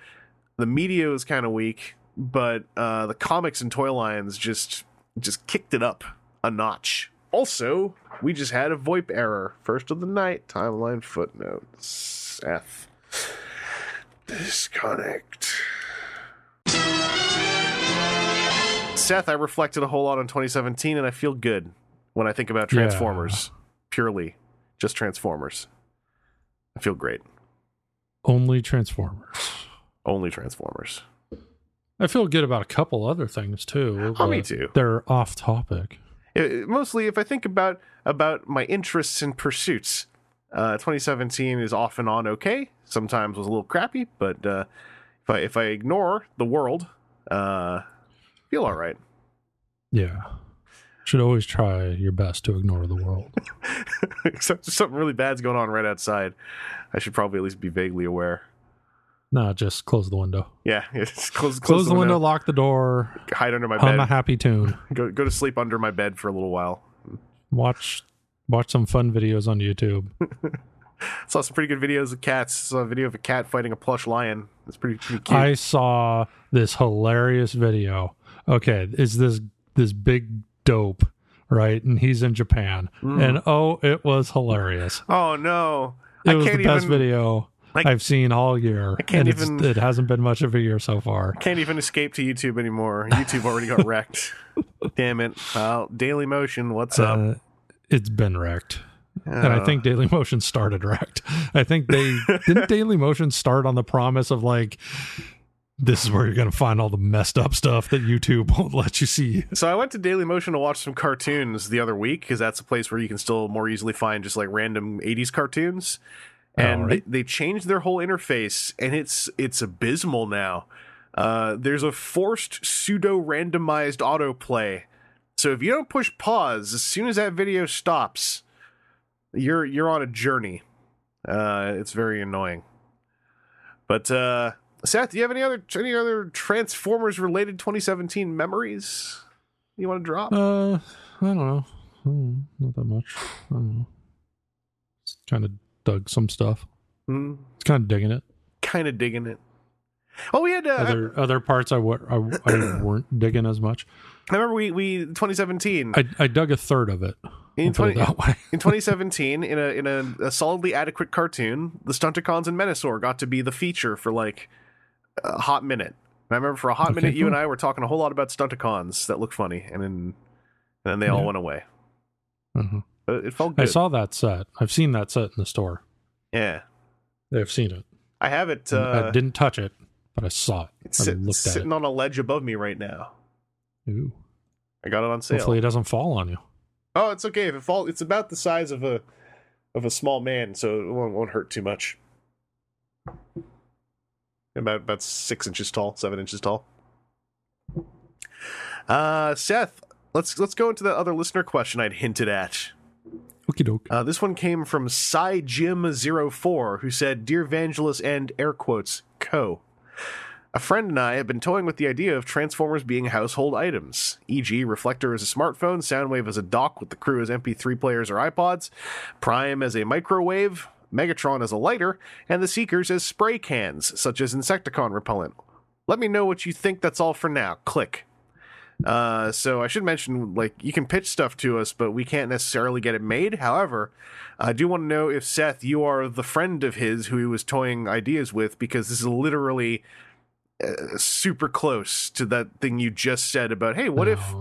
the media was kind of weak but uh the comics and toy lines just just kicked it up a notch also we just had a VoIP error. First of the night, timeline footnotes. F. Disconnect. Seth, I reflected a whole lot on 2017 and I feel good when I think about Yeah. Transformers. Purely. Just Transformers. I feel great. Only Transformers. Only Transformers. I feel good about a couple other things too. Oh, me too. They're off topic. It- mostly if I think about about my interests and pursuits, uh, 2017 is off and on okay. Sometimes was a little crappy, but uh, if I if I ignore the world, uh, feel all right. Yeah. Should always try your best to ignore the world. Except something really bad's going on right outside, I should probably at least be vaguely aware. no, just close the window. Yeah, yeah, just close, Close, the window, lock the door, hide under my bed, a happy tune. go go to sleep under my bed for a little while. Watch watch some fun videos on YouTube. Saw some pretty good videos of cats. Saw a video of a cat fighting a plush lion. It's pretty pretty cute. I saw this hilarious video. Okay, is this this big dope, right? And he's in Japan. And oh, it was hilarious. oh no, It I was the best even video I- I've seen all year. I can't and even- it hasn't been much of a year so far. can't even escape to YouTube anymore. YouTube already got wrecked. Damn it. Well, Daily Motion, what's up? Uh, it's been wrecked. And I Uh, think Daily Motion started wrecked. I think they didn't Daily Motion start on the promise of like this is where you're going to find all the messed up stuff that YouTube won't let you see. So I went to Daily Motion to watch some cartoons the other week because that's a place where you can still more easily find just like random '80s cartoons. And Alright. they, they changed their whole interface, and it's it's abysmal now. Uh, there's a forced pseudo randomized autoplay. So if you don't push pause as soon as that video stops, you're you're on a journey. Uh, it's very annoying. But uh, Seth, do you have any other any other Transformers related 2017 memories you want to drop? Uh, I don't know. Hmm, Not that much. I don't know. Kind of dug some stuff. Hmm, It's kind of digging it. kind of digging it. Oh, we had. Uh, Other other parts I, I, I weren't digging as much. I remember we we 2017 I, I dug a third of it. in 20, it in 2017 in a in a, a solidly adequate cartoon, the Stunticons and Menasor got to be the feature for like a hot minute. And I remember for a hot Okay, minute, you and I were talking a whole lot about Stunticons that looked funny, and then and then they all Yeah. went away. But it felt I saw that set. I've seen that set in the store. yeah, I've seen it. I have it. I Uh, didn't touch it, but I saw it. it's sit- sitting on a ledge above me right now. Ooh. I got it on sale. Hopefully, it doesn't fall on you. Oh, it's okay if it falls. It's about the size of a of a small man, so it won't, won't hurt too much. About about six inches tall, seven inches tall. Uh, Seth, let's let's go into the other listener question I'd hinted at. Okie doke. Uh, this one came from Cy Jim 4 who said, Dear Vangelis and air quotes, co. A friend and I have been toying with the idea of Transformers being household items, e.g., Reflector as a smartphone, Soundwave as a dock with the crew as MP3 players or iPods, Prime as a microwave, Megatron as a lighter, and the Seekers as spray cans, such as Insecticon repellent. Let me know what you think that's all for now. Click. Uh, so I should mention, like, you can pitch stuff to us, but we can't necessarily get it made. However, I do want to know if Seth, you are the friend of his who he was toying ideas with, because this is literally uh, super close to that thing you just said about, hey, what if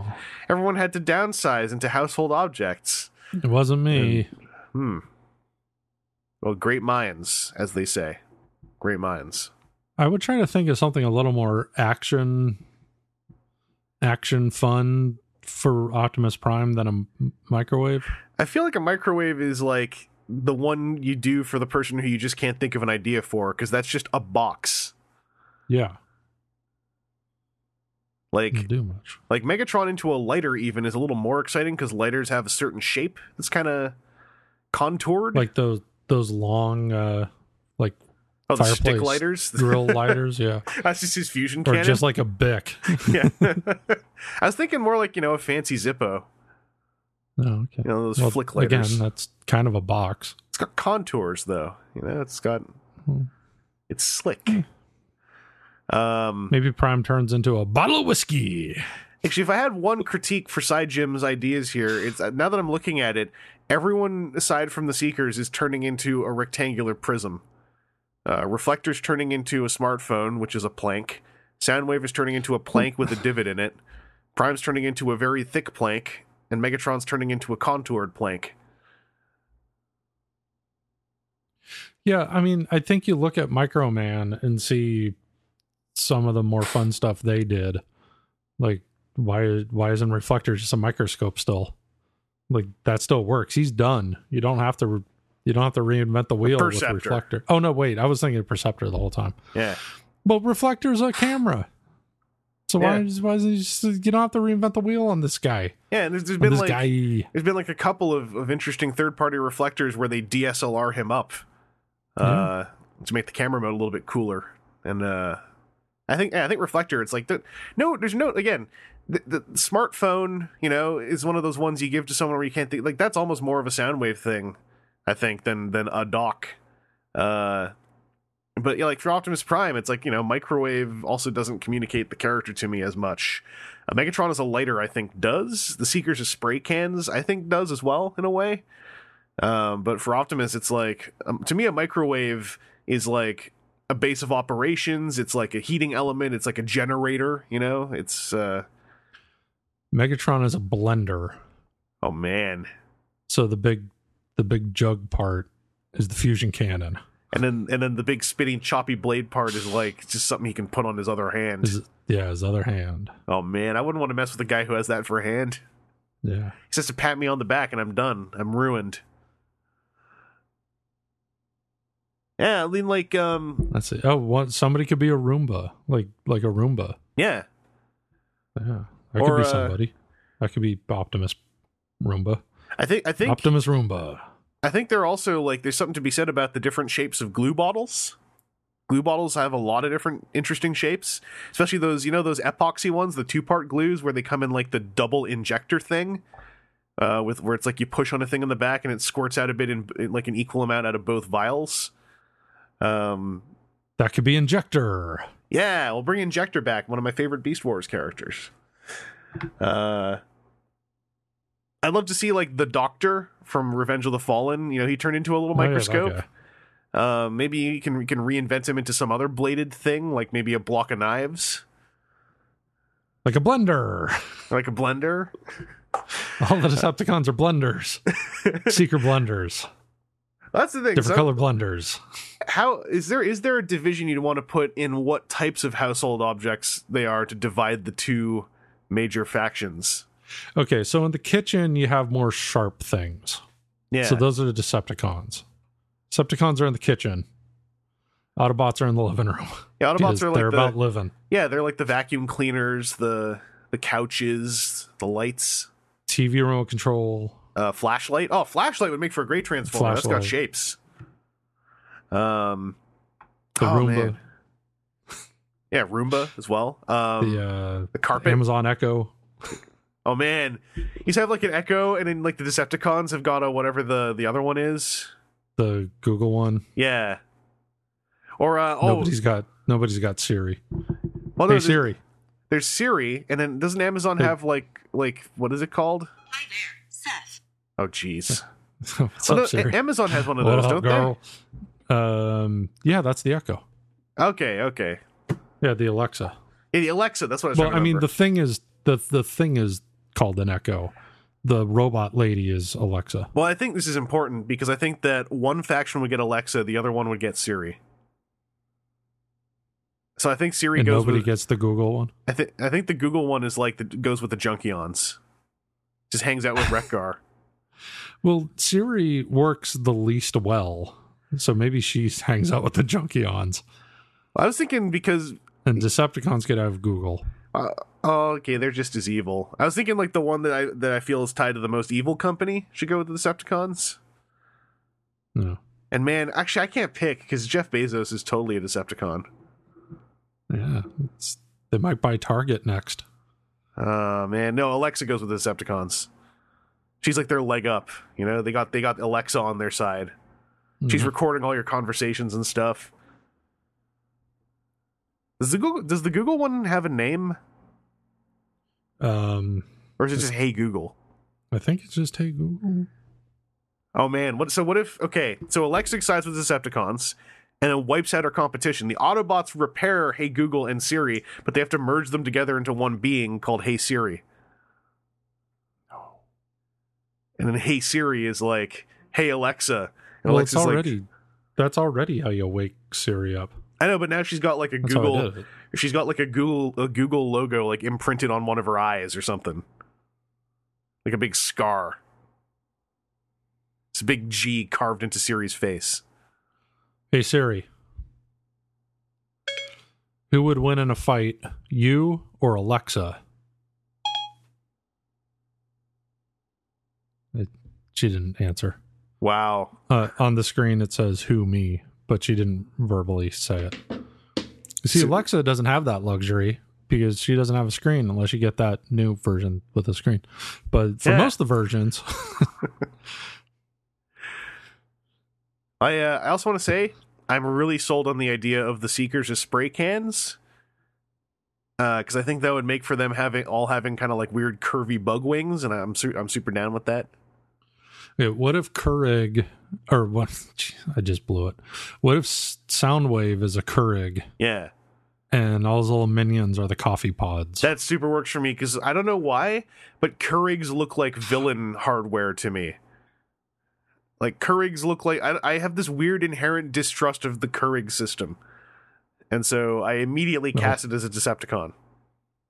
everyone had to downsize into household objects? it wasn't me? Hmm. Well, great minds, as they say. Great minds. I would try to think of something a little more action, action fun for Optimus Prime than a m- microwave. I feel like a microwave is like the one you do for the person who you just can't think of an idea for, because that's just a box. Yeah, Like do much. like Megatron into a lighter even is a little more exciting because lighters have a certain shape that's kind of contoured. Like those those long, uh like oh, the stick fireplace lighters. grill lighters. Yeah, that's just his fusion or cannon. just like a bic. yeah. I was thinking more like you know a fancy Zippo. No, okay. You know those Well, flick lighters. again, that's kind of a box. It's got contours though. You know, it's got Hmm. it's slick. Um Maybe Prime turns into a bottle of whiskey. actually if I had one critique for Side Jim's ideas here, it's uh, now that I'm looking at it, everyone aside from the Seekers is turning into a rectangular prism. Uh, Reflector's turning into a smartphone, which is a plank. Soundwave is turning into a plank with a divot in it. Prime's turning into a very thick plank, and Megatron's turning into a contoured plank. Yeah, I mean, I think you look at Microman and see some of the more fun stuff they did. Like, why why isn't Reflector just a microscope still? Like that still works. He's done. You don't have to. You don't have to reinvent the wheel with. Reflector. Oh no, wait, I was thinking of Perceptor the whole time. Yeah. But Reflector's a camera. So why, Yeah. is why is he just, you don't have to reinvent the wheel on this guy? Yeah, and there's, there's been this like guy. There's been like a couple of, of interesting third party reflectors where they DSLR him up uh, to make the camera mode a little bit cooler. And uh, I think yeah, I think reflector. It's like the, no, there's no again. The, the smartphone, you know, is one of those ones you give to someone where you can't think. Like that's almost more of a soundwave thing, I think, than than a dock. Uh, but yeah, like for Optimus Prime, it's like you know, microwave also doesn't communicate the character to me as much. Megatron is a lighter, I think, does. The Seekers as spray cans, I think, does as well in a way. Um, but for Optimus, it's like um, to me, a microwave is like a base of operations. It's like a heating element. It's like a generator. You know, it's uh, Megatron is a blender. oh man, So the big the big jug part is the fusion cannon. And then and then the big spinning choppy blade part is like just something he can put on his other hand. His, yeah, his other hand. oh man, I wouldn't want to mess with a guy who has that for a hand. Yeah. He says to pat me on the back and I'm done. I'm ruined. Yeah, I mean like um That's it. Oh, what? Somebody could be a Roomba, like like a Roomba. yeah. Yeah, that Or, could be uh, somebody. That could be Optimus Roomba. I think I think Optimus Roomba. I think they're also like there's something to be said about the different shapes of glue bottles. Glue bottles have a lot of different interesting shapes, especially those you know those epoxy ones, the two part glues where they come in like the double injector thing, uh, with where it's like you push on a thing in the back and it squirts out a bit in, in like an equal amount out of both vials. Um, That could be Injector. yeah, we'll bring Injector back, one of my favorite Beast Wars characters. Uh, I'd love to see like the Doctor from Revenge of the Fallen. You know, he turned into a little Oh, yeah, microscope. Uh, maybe you can can reinvent him into some other bladed thing, like maybe a block of knives, Like a blender. like a blender. All the Decepticons are blenders. Seeker blenders. That's the thing. Different so color blenders. how is there is there a division you'd want to put in what types of household objects they are to divide the two major factions? Okay, so in the kitchen you have more sharp things. Yeah, So those are the Decepticons. Decepticons are in the kitchen. Autobots are in the living room. yeah, Autobots are like they're the about living. yeah they're like the vacuum cleaners, the the couches, the lights. TV remote control. Uh, flashlight. Oh, flashlight would make for a great transformer. That's got shapes. Um, The oh, Roomba. man. Yeah, Roomba as well. Um, the uh, the carpet. Amazon Echo. Oh man, you just have like an Echo, and then like the Decepticons have got a whatever the the other one is. The Google one. Yeah. Or uh, oh, Nobody's got nobody's got Siri. well, Hey there's, Siri. there's Siri, and then doesn't Amazon Hey. have like like what is it called? Hi there, Seth. Oh jeez. What's Well, up, no, Siri? Amazon has one of What those, up, don't girl? Um, yeah, that's the Echo. Okay, okay. Yeah, the Alexa. Yeah, the Alexa. That's what I was Well, I mean, the thing is the the thing is called an Echo. The robot lady is Alexa. Well, I think this is important because I think that one faction would get Alexa, the other one would get Siri. So I think Siri and goes nobody with. gets the Google one. I think I think the Google one is like the goes with the Junkions. Just hangs out with Wreck-Gar. Well, Siri works the least well, so maybe she hangs out with the Junkions. I was thinking because And Decepticons get out of Google. uh, oh, okay, they're just as evil. I was thinking like the one that I that I feel is tied to the most evil company should go with the Decepticons. No. And man, actually, I can't pick because Jeff Bezos is totally a Decepticon. Yeah, it's, they might buy Target next. Oh man, no, Alexa goes with the Decepticons. She's like their leg up. You know, they got they got Alexa on their side. She's Mhm. recording all your conversations and stuff. Does the Google does the Google one have a name, um, or is it just Hey Google? I think it's just Hey Google. Oh man, what? So what if? Okay, so Alexa sides with the Decepticons, and then wipes out our competition. The Autobots repair Hey Google and Siri, but they have to merge them together into one being called Hey Siri. And then Hey Siri is like Hey Alexa. And Well, it's Alexa's like- already that's already how you wake Siri up. I know, but now she's got like a That's Google. She's got like a Google a Google logo like imprinted on one of her eyes or something, like a big scar. It's a big G carved into Siri's face. Hey Siri, who would win in a fight, you or Alexa? It, she didn't answer. Wow. Uh, on the screen, it says "Who me," but she didn't verbally say it. You see, So- Alexa doesn't have that luxury because she doesn't have a screen unless you get that new version with a screen. But for Yeah. most of the versions, I uh, I also want to say I'm really sold on the idea of the Seekers as spray cans. Because I think that would make for them having all having kind of like weird curvy bug wings, and I'm su- I'm super down with that. Yeah, what if Keurig, or what? gee, I just blew it. What if Soundwave is a Keurig Yeah, and all those little minions are the coffee pods? that super works for me because I don't know why, but Keurigs look like villain hardware to me. Like Keurigs look like I, I have this weird inherent distrust of the Keurig system, and so I immediately No. cast it as a Decepticon.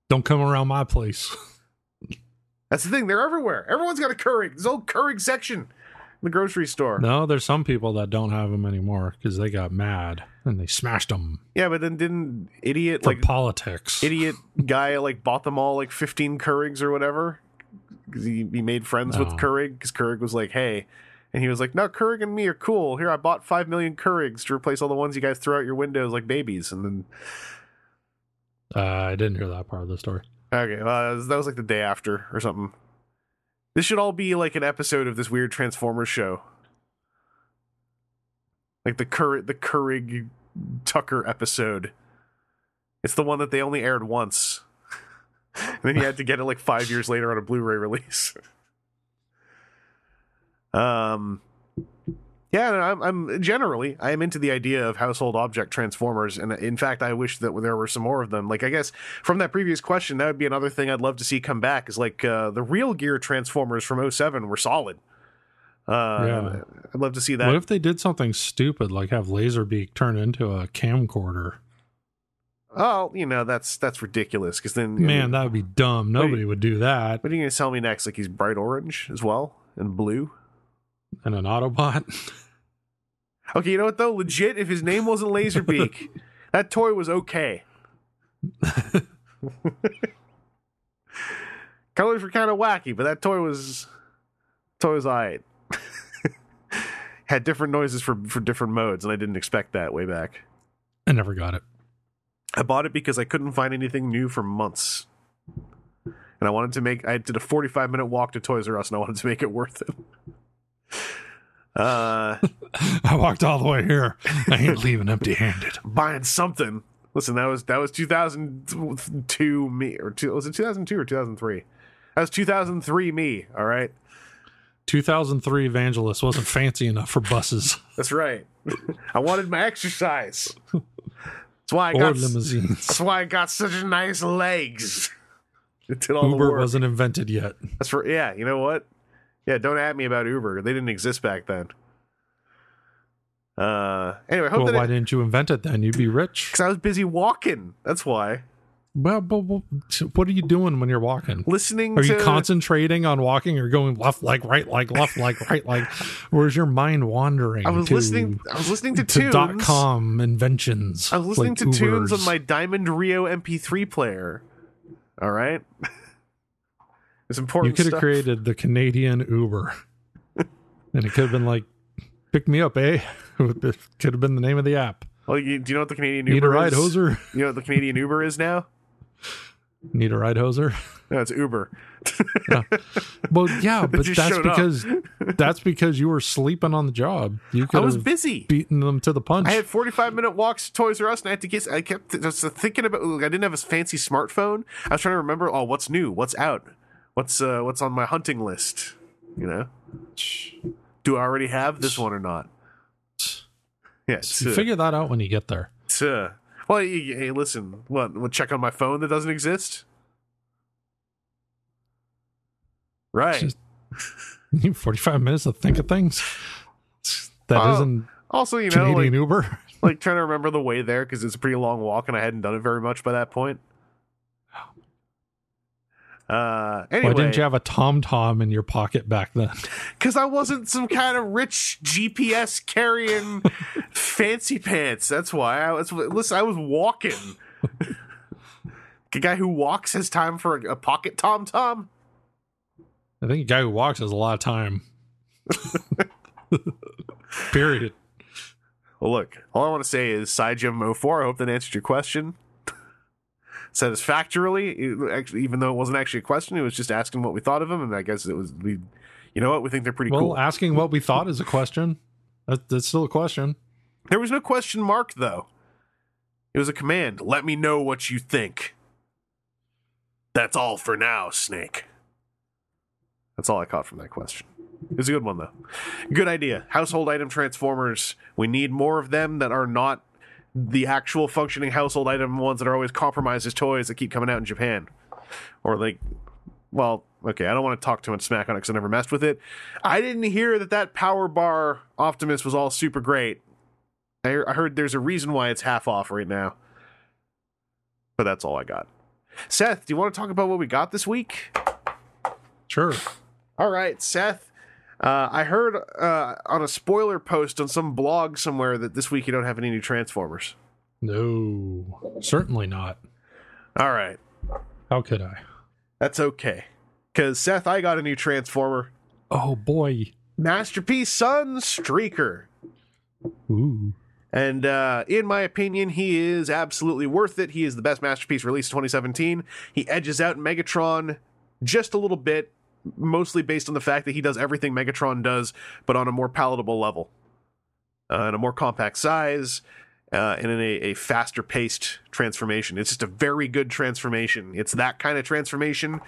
Don't come around my place. That's the thing; they're everywhere. Everyone's got a Keurig. This old Keurig section the grocery store. No, there's some people that don't have them anymore because they got mad and they smashed them Yeah, but then didn't idiot for like politics. idiot guy like bought them all like 15 Keurigs or whatever because he, he made friends with No. Keurig because Keurig was like, hey, and he was like, no, Keurig and me are cool. Here, I bought five million Keurigs to replace all the ones you guys throw out your windows like babies. And then Uh, I didn't hear that part of the story. okay, well, that was, that was like the day after or something. This should all be like an episode of this weird Transformers show, like the Keurig the Keurig Tucker episode. It's the one that they only aired once. and then you had to get it like five years later on a Blu-ray release. um, yeah, no, I'm, I'm generally I am into the idea of household object transformers, and in fact, I wish that there were some more of them. Like, I guess from that previous question, that would be another thing I'd love to see come back. Is like uh, the real gear transformers from 07 were solid. Uh, Yeah. I'd love to see that. What if they did something stupid like have Laserbeak turn into a camcorder? oh, you know that's that's ridiculous. Because then, Man, that would be dumb. Nobody would do that. what are you going to tell me next? Like he's bright orange as well and blue. And an Autobot. Okay, you know what though? Legit, if his name wasn't Laserbeak, that toy was okay. Colors were kind of wacky, but that toy was toy was alright. Had different noises for for different modes, and I didn't expect that way back. I never got it. I bought it because I couldn't find anything new for months, and I wanted to make. I did a forty-five minute walk to Toys R Us, and I wanted to make it worth it. Uh. I walked all the way here. I ain't leaving empty handed. buying something. Listen, that was that was 2002 me or two, was it 2002 or 2003? That was 2003 me. All right, 2003 Evangelist wasn't fancy enough for buses that's right. I wanted my exercise. That's why I or got. limousines. That's why I got such nice legs. It did all the Uber work. wasn't invented yet. That's for yeah. You know what? Yeah, don't at me about Uber. They didn't exist back then. Uh. Anyway, hope Well, that why it, didn't you invent it then? You'd be rich. because I was busy walking. That's why. Well, but, but what are you doing when you're walking? Listening Are to you concentrating on walking or going left like right like left like right like where's your mind wandering? I was to, listening. I was listening to, to tunes. dot com inventions. I was listening like to tunes on my Diamond Rio MP3 player. All right, it's important. You could have created the Canadian Uber, and it could have been like, "Pick me up, eh?" It could have been the name of the app. Well, you, do you know what the Canadian Need Uber a ride, is? hoser? You know what the Canadian Uber is now? Need a ride, hoser? No, it's Uber. Well, yeah, but that's because that's because you were sleeping on the job. You I was busy. beating them to the punch. I had 45 minute walks to Toys R Us, and I had to get. I kept just thinking about. Like, I didn't have a fancy smartphone. I was trying to remember. Oh, what's new? What's out? What's uh, what's on my hunting list? You know, do I already have this one or not? Yeah, uh, figure that out when you get there. Uh, well, hey, listen. What? What? Check on my phone that doesn't exist. Right. Just- 45 minutes to think of things. That Oh, not also, you know, Canadian like, Uber. like trying to remember the way there because it's a pretty long walk, and I hadn't done it very much by that point. Uh, anyway, Why didn't you have a Tom Tom in your pocket back then? because I wasn't some kind of rich GPS carrying fancy pants. That's why I was. Listen, I was walking. a guy who walks has time for a, a pocket Tom Tom. I think a guy who walks has a lot of time. Period. Well, look, all I want to say is Sidegem 04. I hope that answered your question satisfactorily. Actually, even though it wasn't actually a question, it was just asking what we thought of them, and I guess it was we. You know what? We think they're pretty Well, cool. asking what we thought is a question. That, that's still a question. There was no question mark though. It was a command. Let me know what you think. That's all for now, Snake. That's all I caught from that question. It was a good one though. Good idea. Household item transformers. We need more of them that are not the actual functioning household item ones that are always compromised as toys that keep coming out in Japan. Or like well, okay, I don't want to talk too much smack on it because I never messed with it. I didn't hear that that power bar Optimus was all super great. I, I heard there's a reason why it's half off right now. But that's all I got. Seth, do you want to talk about what we got this week? Sure. All right, Seth. Uh, I heard uh, on a spoiler post on some blog somewhere that this week you don't have any new Transformers. No, certainly not. All right, How could I? that's okay. Because, Seth, I got a new Transformer. Oh boy. Masterpiece Sunstreaker. Ooh. And uh, in my opinion, he is absolutely worth it. He is the best masterpiece released in 2017. He edges out Megatron just a little bit, mostly based on the fact that he does everything Megatron does, but on a more palatable level, uh, in a more compact size, uh, and in a, a faster paced transformation. It's just a very good transformation. It's that kind of transformation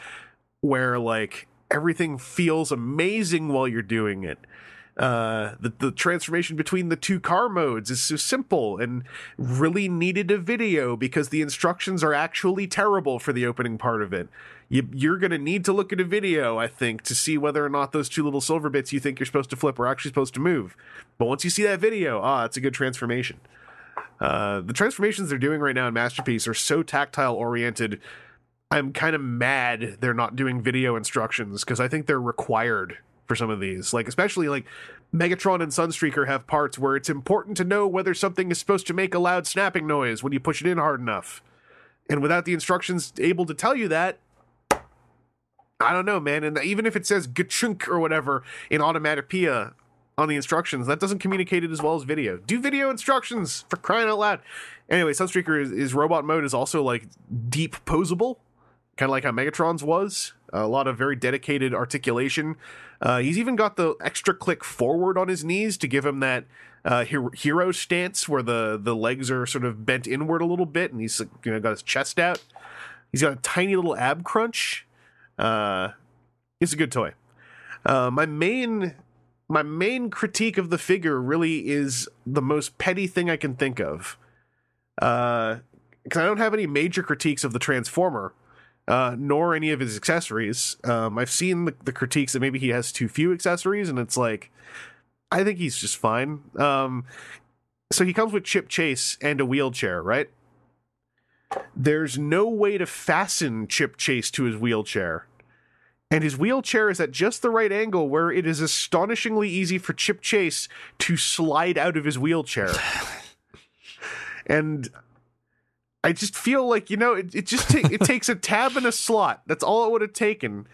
where like everything feels amazing while you're doing it uh, the, the transformation between the two car modes is so simple and really needed a video because the instructions are actually terrible for the opening part of it. You, you're going to need to look at a video, I think, to see whether or not those two little silver bits you think you're supposed to flip are actually supposed to move. But once you see that video, ah, it's a good transformation. Uh, the transformations they're doing right now in Masterpiece are so tactile oriented. I'm kind of mad they're not doing video instructions because I think they're required for some of these. Like especially like Megatron and Sunstreaker have parts where it's important to know whether something is supposed to make a loud snapping noise when you push it in hard enough. And without the instructions able to tell you that, I don't know, man. And even if it says gachunk or whatever in Automatopoeia on the instructions, that doesn't communicate it as well as video. Do video instructions for crying out loud. Anyway, Sunstreaker is, is robot mode is also like deep posable, kind of like how Megatron's was. A lot of very dedicated articulation. Uh, he's even got the extra click forward on his knees to give him that uh, hero, hero stance where the the legs are sort of bent inward a little bit, and he's you know got his chest out. He's got a tiny little ab crunch. Uh, it's a good toy. Uh, my main my main critique of the figure really is the most petty thing I can think of. Because I don't have any major critiques of the Transformer, uh, nor any of his accessories. Um, I've seen the, the critiques that maybe he has too few accessories, and it's like, I think he's just fine. Um, so he comes with Chip Chase and a wheelchair, right? There's no way to fasten Chip Chase to his wheelchair. And his wheelchair is at just the right angle where it is astonishingly easy for Chip Chase to slide out of his wheelchair. and I just feel like, you know, it, it just ta- it takes a tab and a slot. That's all it would have taken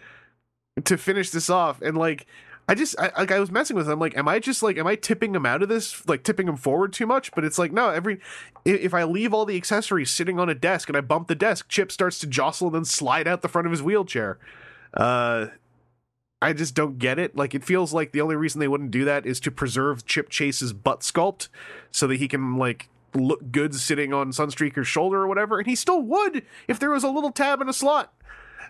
to finish this off. And like I just I, like I was messing with him. I'm like, am I just like am I tipping him out of this? Like tipping him forward too much? But it's like no. Every if, if I leave all the accessories sitting on a desk and I bump the desk, Chip starts to jostle and then slide out the front of his wheelchair. Uh, I just don't get it. Like it feels like the only reason they wouldn't do that is to preserve Chip Chase's butt sculpt so that he can like look good sitting on Sunstreaker's shoulder or whatever, and he still would if there was a little tab in a slot.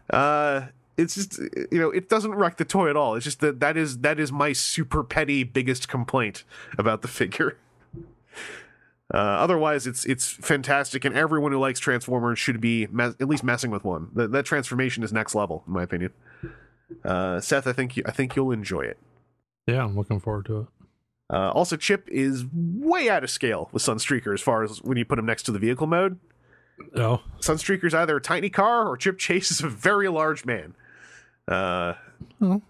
Uh, it's just you know it doesn't wreck the toy at all. It's just that that is that is my super petty biggest complaint about the figure. Uh, otherwise, it's it's fantastic, and everyone who likes Transformers should be me- at least messing with one. That, that transformation is next level, in my opinion. Uh, Seth, I think you, I think you'll enjoy it. Yeah, I'm looking forward to it. Uh, also, Chip is way out of scale with Sunstreaker as far as when you put him next to the vehicle mode. Oh, Sunstreaker's either a tiny car or Chip Chase is a very large man. Uh, well,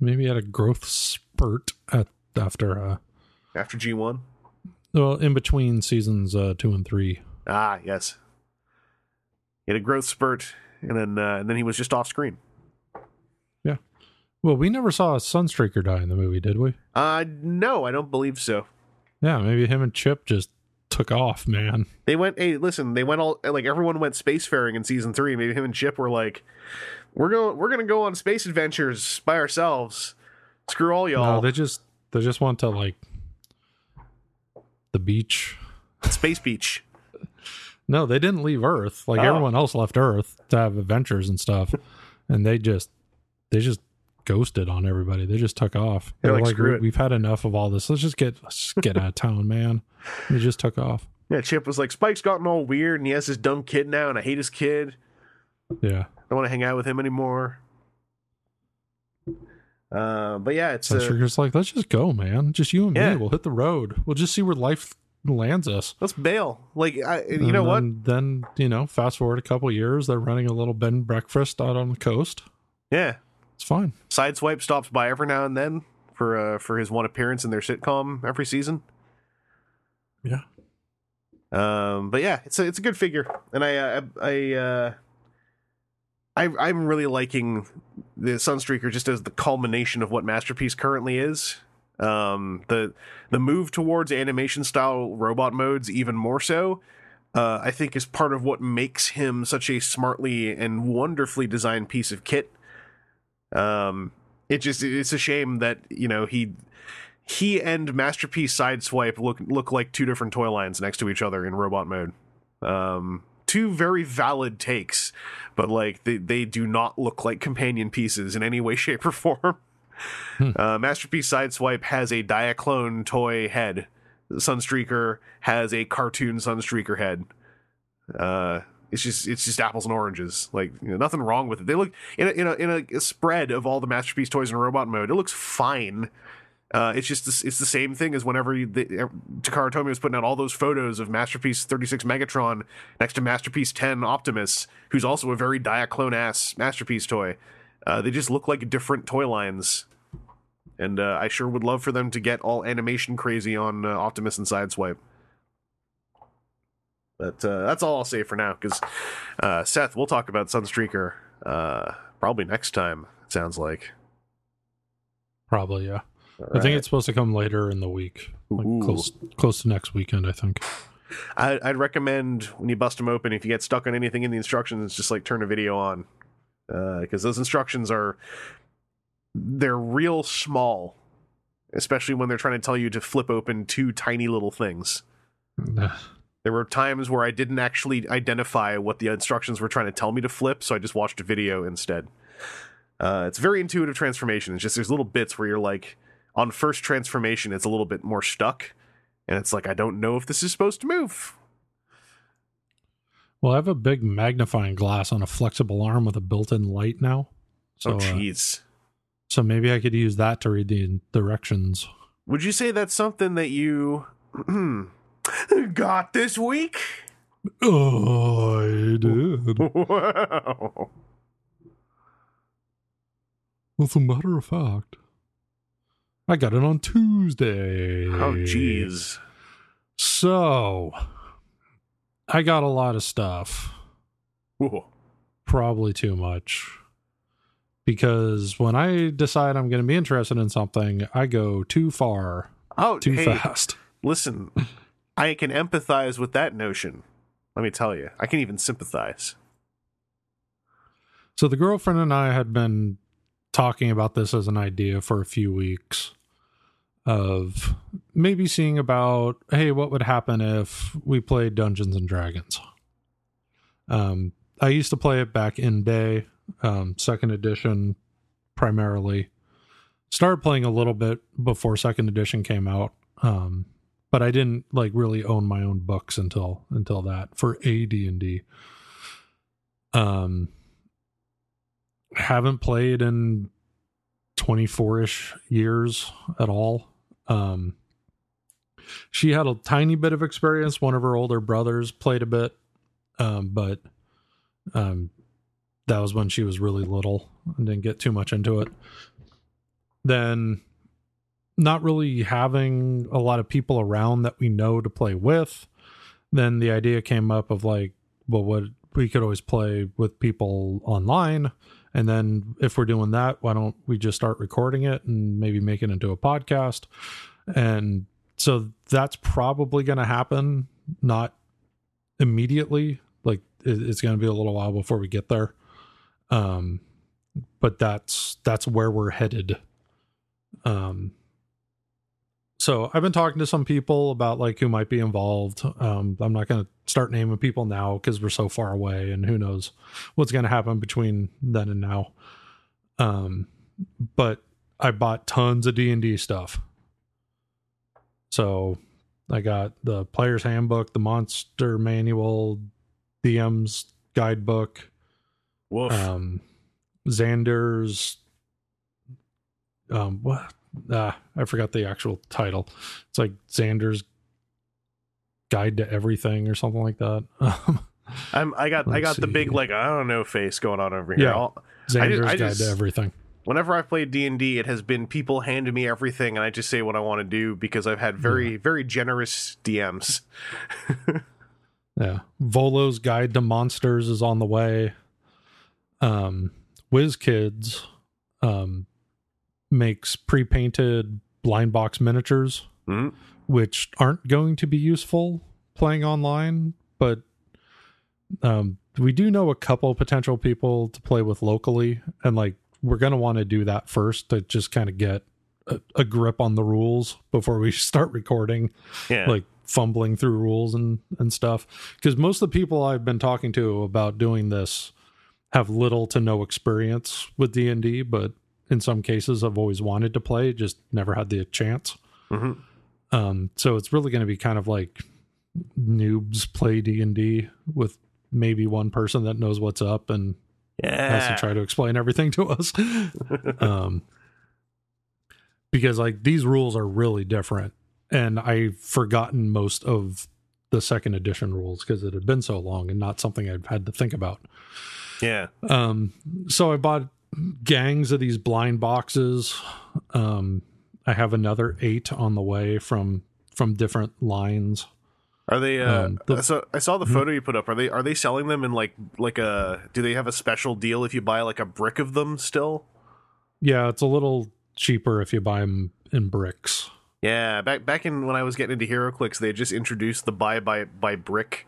maybe had a growth spurt at after uh after G1. well in between seasons uh two and three. Ah, yes. He had a growth spurt, and then uh, and then he was just off screen. Yeah. Well, we never saw a Sunstreaker die in the movie, did we? Uh, no, I don't believe so. Yeah, maybe him and Chip just took off, man. They went. Hey, listen, they went all like everyone went spacefaring in season three. Maybe him and Chip were like, "We're going, we're gonna go on space adventures by ourselves. Screw all y'all. No, they just they just want to like the beach. space beach. No, they didn't leave Earth. Like Oh. everyone else left Earth to have adventures and stuff, and they just they just ghosted on everybody. They just took off. They're They're like, like, "Screw "We- it." we've had enough of all this. Let's just get let's just get out of town, man. They just took off. Yeah, Chip was like, Spike's gotten all weird, and he has this dumb kid now, and I hate his kid. Yeah. I don't want to hang out with him anymore. Uh, but yeah, it's uh, Sugar's like, let's just go, man. Just you and Yeah. me. We'll hit the road. We'll just see where life lands us. let's bail. Like I, you know what? then, Then you know, fast forward a couple years, they're running a little bed and breakfast out on the coast. Yeah, It's fine. Sideswipe stops by every now and then for uh, for his one appearance in their sitcom every season. Yeah. Um, but yeah, it's a it's a good figure, and I uh, I uh, I I'm really liking the Sunstreaker just as the culmination of what Masterpiece currently is. Um, the the move towards animation style robot modes even more so. Uh, I think is part of what makes him such a smartly and wonderfully designed piece of kit. Um, it just it's a shame that you know he he and masterpiece sideswipe look look like two different toy lines next to each other in robot mode um two very valid takes but like they, they do not look like companion pieces in any way shape or form. Hmm. uh, masterpiece sideswipe has a diaclone toy head. Sunstreaker has a cartoon sunstreaker head. Uh it's just it's just apples and oranges. Like you know, nothing wrong with it. They look in a, in a in a spread of all the masterpiece toys in robot mode it looks fine uh, it's just it's the same thing as whenever the, Takara Tomy was putting out all those photos of Masterpiece 36 Megatron next to Masterpiece 10 Optimus, who's also a very Diaclone ass Masterpiece toy. Uh, they just look like different toy lines, and uh, I sure would love for them to get all animation crazy on uh, Optimus and Sideswipe. But uh, that's all I'll say for now, because uh, Seth, we'll talk about Sunstreaker probably next time. It sounds like. Probably, yeah. I think it's supposed to come later in the week, like Ooh. close close to next weekend. I think. I, I'd recommend when you bust them open, if you get stuck on anything in the instructions, just like turn a video on, because those instructions are they're real small, especially when they're trying to tell you to flip open two tiny little things. There were times where I didn't actually identify what the instructions were trying to tell me to flip, so I just watched a video instead. Uh, it's very intuitive transformation. It's just there's little bits where you're like, on first transformation, it's a little bit more stuck, and it's like I don't know if this is supposed to move. Well, I have a big magnifying glass on a flexible arm with a built-in light now. So, oh, uh, jeez. so maybe I could use that to read the directions. Would you say that's something that you got this week? Oh, I did. Wow. As a matter of fact, I got it on Tuesday. Oh, jeez. So, I got a lot of stuff. Ooh. Probably too much. Because when I decide I'm going to be interested in something, I go too far, Oh, too hey, fast. listen. I can empathize with that notion. Let me tell you, I can even sympathize. So the girlfriend and I had been talking about this as an idea for a few weeks of maybe seeing about hey what would happen if we played Dungeons and Dragons. Um I used to play it back in day, um second edition primarily. Started playing a little bit before second edition came out. Um but I didn't like really own my own books until until that for AD&D. Um haven't played in 24ish years at all. Um she had a tiny bit of experience. One of her older brothers played a bit. Um but um that was when she was really little and didn't get too much into it. Then not really having a lot of people around that we know to play with, then the idea came up of like, well, what we could always play with people online. And then if we're doing that, why don't we just start recording it and maybe make it into a podcast? And so that's probably going to happen, not immediately. Like it- it's going to be a little while before we get there. Um, but that's that's where we're headed. Um, so I've been talking to some people about like who might be involved. Um, I'm not going to start naming people now because we're so far away, and who knows what's going to happen between then and now. Um, but I bought tons of D and D stuff. So I got the player's handbook, the monster manual, DM's guidebook, Woof. um, Xander's um what ah, I forgot the actual title. It's like Xander's Guide to Everything or something like that. Um, I'm I got I Let's got the big like I don't know face going on over here. Yeah. I'll- Xander's I Guide just- to Everything. whenever I've played D and D, it has been people hand me everything, and I just say what I want to do because I've had very very generous DMs. Yeah. Volo's Guide to Monsters is on the way. Um WizKids um makes pre-painted blind box miniatures Mhm. which aren't going to be useful playing online, but um we do know a couple potential people to play with locally and like we're going to want to do that first to just kind of get a, a grip on the rules before we start recording Yeah, like fumbling through rules and and stuff because most of the people i've been talking to about doing this have little to no experience with d&d but in some cases i've always wanted to play just never had the chance Mhm. um so it's really going to be kind of like noobs play d&d with maybe one person that knows what's up and yeah. has to try to explain everything to us. um, because like these rules are really different, and I've forgotten most of the second edition rules because it had been so long and not something I've had to think about. yeah. Um, so I bought gangs of these blind boxes. Um, I have another eight on the way from from different lines. Are they? Uh, Um, the- so I saw the photo you put up. Are they? Are they selling them in like like a? Do they have a special deal if you buy like a brick of them still? Yeah, it's a little cheaper if you buy them in bricks. Yeah, back back in when I was getting into HeroClix, they just introduced the buy by by brick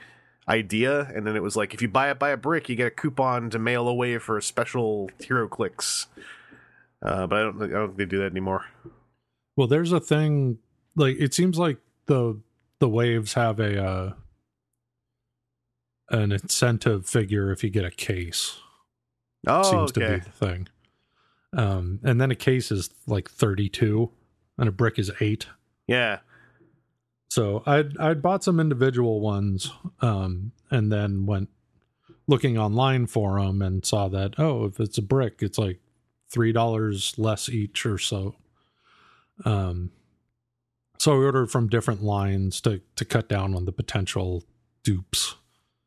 idea, and then it was like if you buy it by a brick, you get a coupon to mail away for a special HeroClix. Uh, but I don't think I don't think they do that anymore. Well, there's a thing like it seems like the the waves have a uh an incentive figure if you get a case. Oh, seems to okay. be the thing. Um and then a case is like 32 and a brick is 8. Yeah, So I'd I'd bought some individual ones um and then went looking online for them and saw that oh if it's a brick it's like $3 less each or so. Um so I ordered from different lines to to cut down on the potential dupes.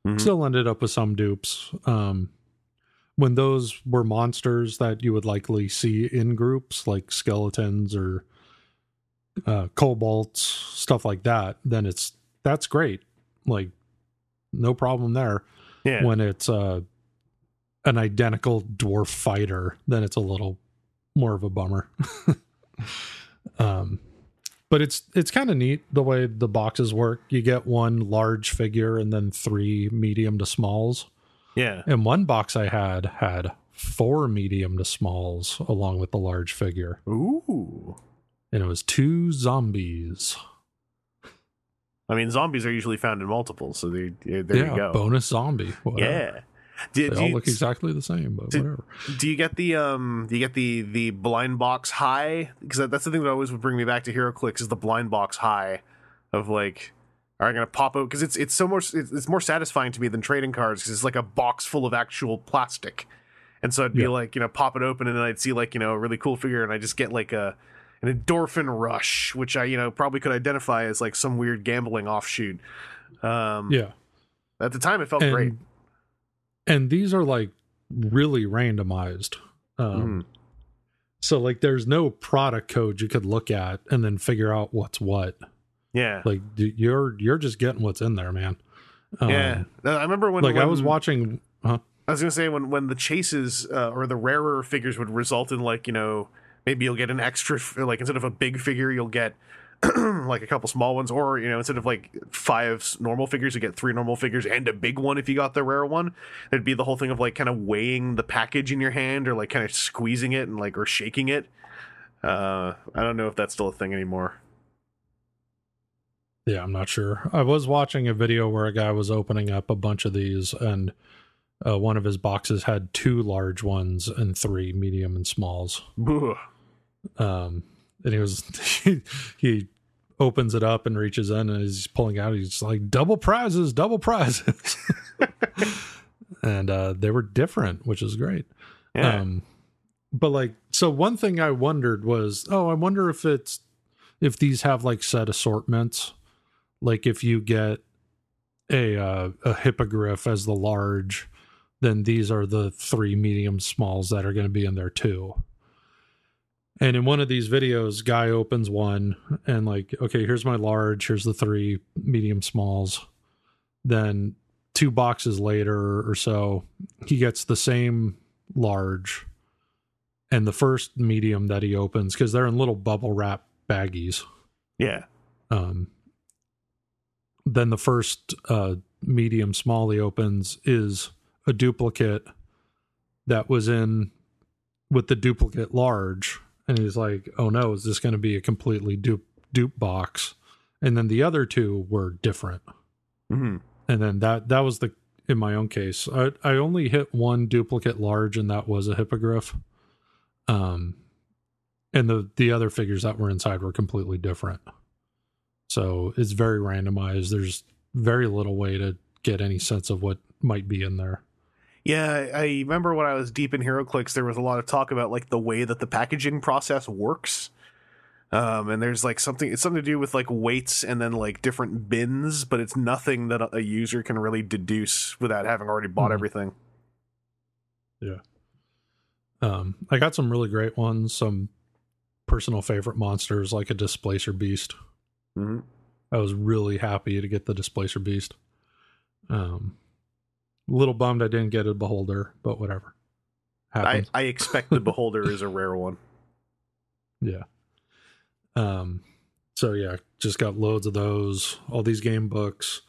Mhm. Still ended up with some dupes. Um when those were monsters that you would likely see in groups like skeletons or uh kobolds stuff like that then it's that's great like no problem there yeah. when it's uh an identical dwarf fighter then it's a little more of a bummer um but it's it's kind of neat the way the boxes work you get one large figure and then three medium to smalls yeah. and one box i had had four medium to smalls along with the large figure Ooh. And it was two zombies I mean, zombies are usually found in multiples, so they, there yeah you go. bonus zombie whatever. Yeah. Do, they do all you, look exactly the same but Did- whatever do you get the um? Do you get the the blind box high? Because that's the thing that always would bring me back to HeroClix is the blind box high, of like, are I gonna pop out? Because it's it's so more it's, it's more satisfying to me than trading cards because it's like a box full of actual plastic, and so I'd be Yeah. like, you know, pop it open and then I'd see like you know a really cool figure and I just get like a an endorphin rush, which I you know probably could identify as like some weird gambling offshoot. Um, yeah At the time, it felt and, great. and these are like really randomized um Mhm. so like there's no product code you could look at and then figure out what's what Yeah, like you're you're just getting what's in there man um, yeah. I remember when like i was watching huh I was gonna say when when the chases uh, or the rarer figures would result in like you know maybe you'll get an extra like instead of a big figure you'll get like a couple small ones or you know instead of like five normal figures you get three normal figures and a big one if you got the rare one. It'd be the whole thing of like kind of weighing the package in your hand or like kind of squeezing it and like or shaking it. Uh I don't know if that's still a thing anymore. Yeah i'm not sure. I was watching a video where a guy was opening up a bunch of these and uh, one of his boxes had two large ones and three medium and smalls. Ugh. Um and he was he, he opens it up and reaches in and he's pulling out he's like double prizes double prizes and uh they were different which is great yeah um but like so one thing I wondered was, oh, I wonder if it's if these have like set assortments. Like if you get a uh, a hippogriff as the large, then these are the three medium smalls that are going to be in there too. And in one of these videos, guy opens one and like, okay, here's my large, here's the three medium smalls. Then two boxes later or so, he gets the same large and the first medium that he opens because they're in little bubble wrap baggies. Yeah. Um, then the first uh, medium small he opens is a duplicate that was in with the duplicate large, and he's like, "Oh no, is this going to be a completely dupe dupe box?" And then the other two were different, hmm and then that that was the in my own case. I I only hit one duplicate large, and that was a hippogriff. Um, and the the other figures that were inside were completely different. So it's very randomized. There's very little way to get any sense of what might be in there. Yeah, I remember when I was deep in HeroClix, there was a lot of talk about like the way that the packaging process works. Um, and there's like something it's something to do with like weights and then like different bins, but it's nothing that a- a user can really deduce without having already bought Mhm. everything. Yeah. Um, I got some really great ones, some personal favorite monsters like a Displacer Beast. hmm I was really happy to get the Displacer Beast. Um, little bummed I didn't get a Beholder, but whatever. I, I expect the Beholder is a rare one. Yeah. Um so yeah, just got loads of those, all these game books.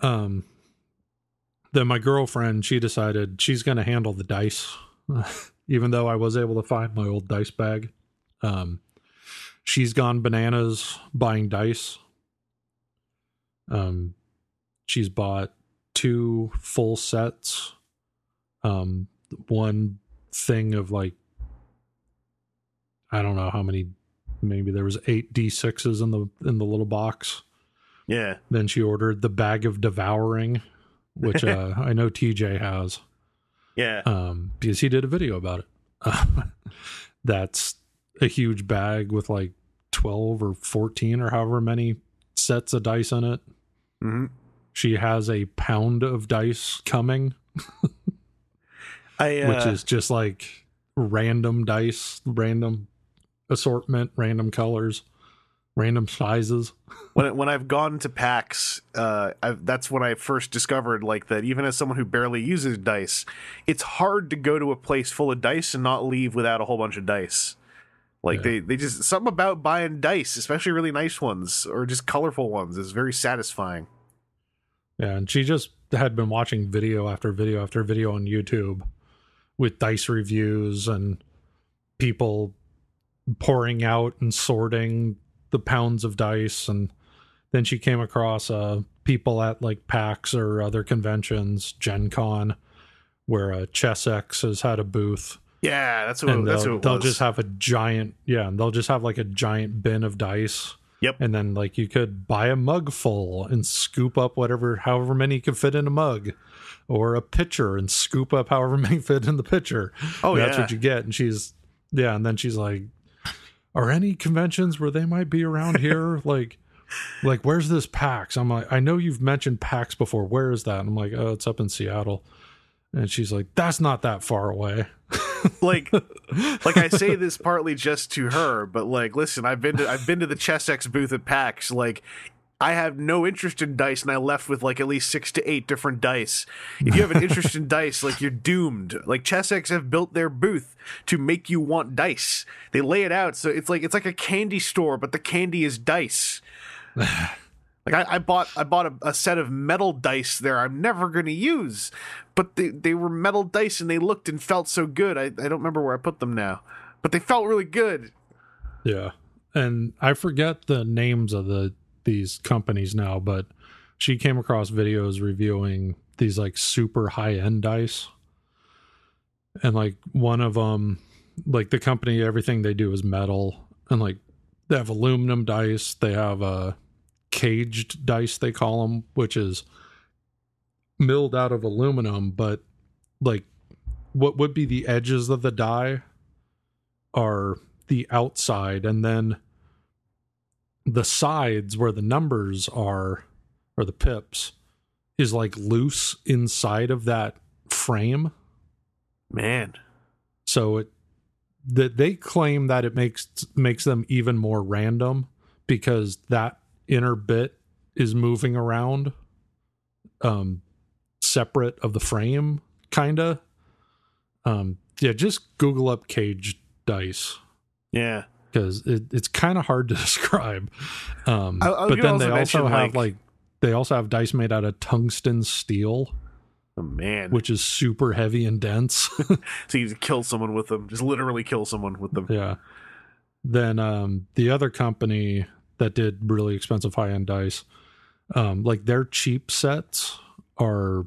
Um then my girlfriend, she decided she's going to handle the dice even though I was able to find my old dice bag. Um she's gone bananas buying dice. Um she's bought two full sets. Um one thing of like I don't know how many maybe there was 8 d6s in the in the little box. Yeah. Then she ordered the bag of devouring which uh I know TJ has Yeah. um because he did a video about it. that's a huge bag with like 12 or 14 or however many sets of dice in it. hmm She has a pound of dice coming, I uh, which is just like random dice, random assortment, random colors, random sizes. when when I've gone to PAX, uh, I've, that's when I first discovered like that. Even as someone who barely uses dice, it's hard to go to a place full of dice and not leave without a whole bunch of dice. Like Yeah. they they just something about buying dice, especially really nice ones or just colorful ones, is very satisfying. Yeah, and she just had been watching video after video after video on YouTube with dice reviews and people pouring out and sorting the pounds of dice. And then she came across uh people at like PAX or other conventions, Gen Con, where uh, Chessex has had a booth. Yeah, that's what and that's they'll, what they'll just have a giant yeah, and they'll just have like a giant bin of dice Yep. and then like you could buy a mug full and scoop up whatever however many could fit in a mug or a pitcher and scoop up however many fit in the pitcher. Oh, that's yeah. what you get. And she's yeah and then she's like are any conventions where they might be around here? Like like where's this pax? I'm like i know you've mentioned pax before. Where is that? And i'm like oh it's up in seattle. And she's like that's not that far away like like I say this partly just to her, but like listen, I've been to I've been to the Chessex booth at PAX. Like I have no interest in dice, and I left with like at least six to eight different dice. If you have an interest in dice, like you're doomed. Like Chessex have built their booth to make you want dice. They lay it out so it's like it's like a candy store, but the candy is dice. Like I, I bought I bought a, a set of metal dice there I'm never gonna use. But they, they were metal dice and they looked and felt so good. I, I don't remember where I put them now. But they felt really good. Yeah. And I forget the names of the these companies now, but she came across videos reviewing these like super high end dice. And like one of them like the company everything they do is metal and like they have aluminum dice, they have a caged dice they call them, which is milled out of aluminum but like what would be the edges of the die are the outside and then the sides where the numbers are or the pips is like loose inside of that frame Man. so it that they claim that it makes makes them even more random because that inner bit is moving around um separate of the frame kinda um yeah just google up cage dice Yeah. because it, it's kind of hard to describe um I- I but then also they also have like- like they also have dice made out of tungsten steel Oh man. which is super heavy and dense so you kill someone with them. Just literally kill someone with them. Yeah. Then um the other company that did really expensive high end dice, um, like their cheap sets are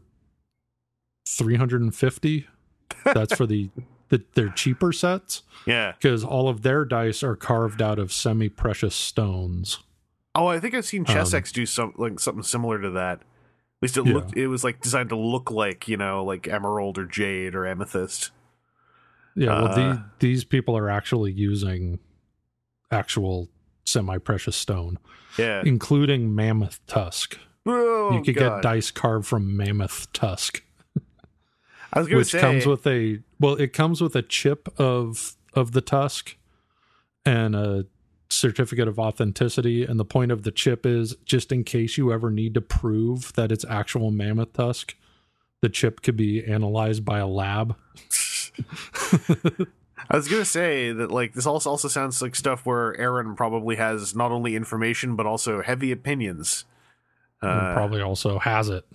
three hundred and fifty. That's for the, the their cheaper sets Yeah. because all of their dice are carved out of semi precious stones. Oh, I think I've seen Um, Chessex do some like something similar to that. At least it Yeah. looked it was like designed to look like, you know, like emerald or jade or amethyst. Yeah, well, Uh. the, these people are actually using actual semi precious stone, Yeah. including mammoth tusk. Oh, you could God. get dice carved from mammoth tusk. I was gonna which say comes with a well it comes with a chip of of the tusk and a certificate of authenticity and the point of the chip is just in case you ever need to prove that it's actual mammoth tusk the chip could be analyzed by a lab I was gonna say that like this also also sounds like stuff where Aaron probably has not only information but also heavy opinions. Uh, probably also has it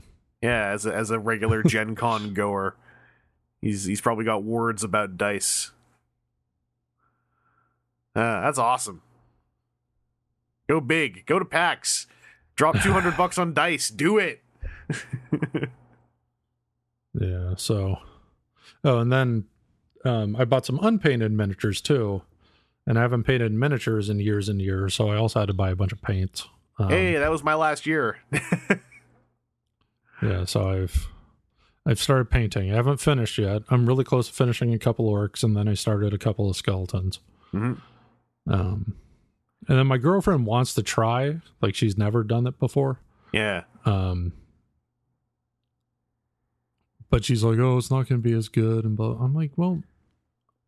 yeah, as a, as a regular Gen Con goer, he's he's probably got words about dice. Uh, that's awesome. Go big. Go to PAX. Drop two hundred bucks on dice. Do it. yeah so oh and then um i bought some unpainted miniatures too and i haven't painted miniatures in years and years so i also had to buy a bunch of paints um, hey, that was my last year. Yeah, so I've I've started painting. I haven't finished yet. I'm really close to finishing a couple orcs, and then I started a couple of skeletons. Mhm. Um, and then my girlfriend wants to try, like she's never done it before. yeah. Um, but she's like, "Oh, it's not going to be as good." And I'm like, "Well,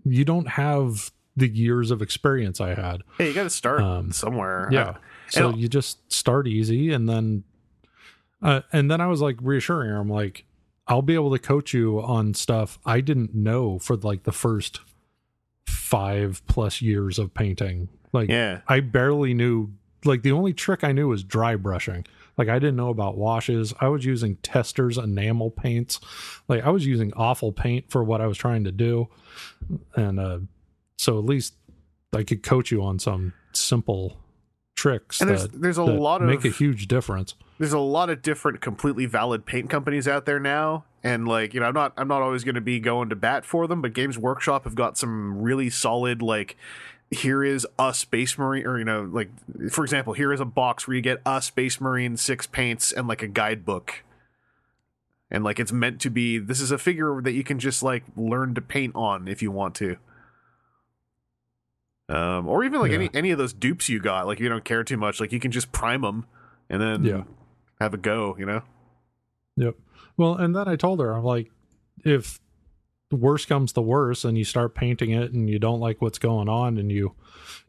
you don't have the years of experience I had." Hey, you got to start Um, somewhere. Yeah. So you just start easy and then uh and then I was like reassuring her, I'm like, I'll be able to coach you on stuff I didn't know for like the first five plus years of painting. Like yeah. I barely knew like the only trick I knew was dry brushing. Like I didn't know about washes. I was using Testors enamel paints. Like I was using awful paint for what I was trying to do. And uh so at least I could coach you on some simple tricks And there's that, there's a lot of make a huge difference. there's a lot of different completely valid paint companies out there now and like you know i'm not i'm not always going to be going to bat for them but games workshop have got some really solid like here is a space marine or you know like for example here is a box where you get a space marine six paints and like a guidebook and like it's meant to be this is a figure that you can just like learn to paint on if you want to um or even like Yeah. any any of those dupes you got like you don't care too much like you can just prime them and then Yeah. have a go you know Yep. Well, and then I told her, I'm like, if the worst comes to worst and you start painting it and you don't like what's going on and you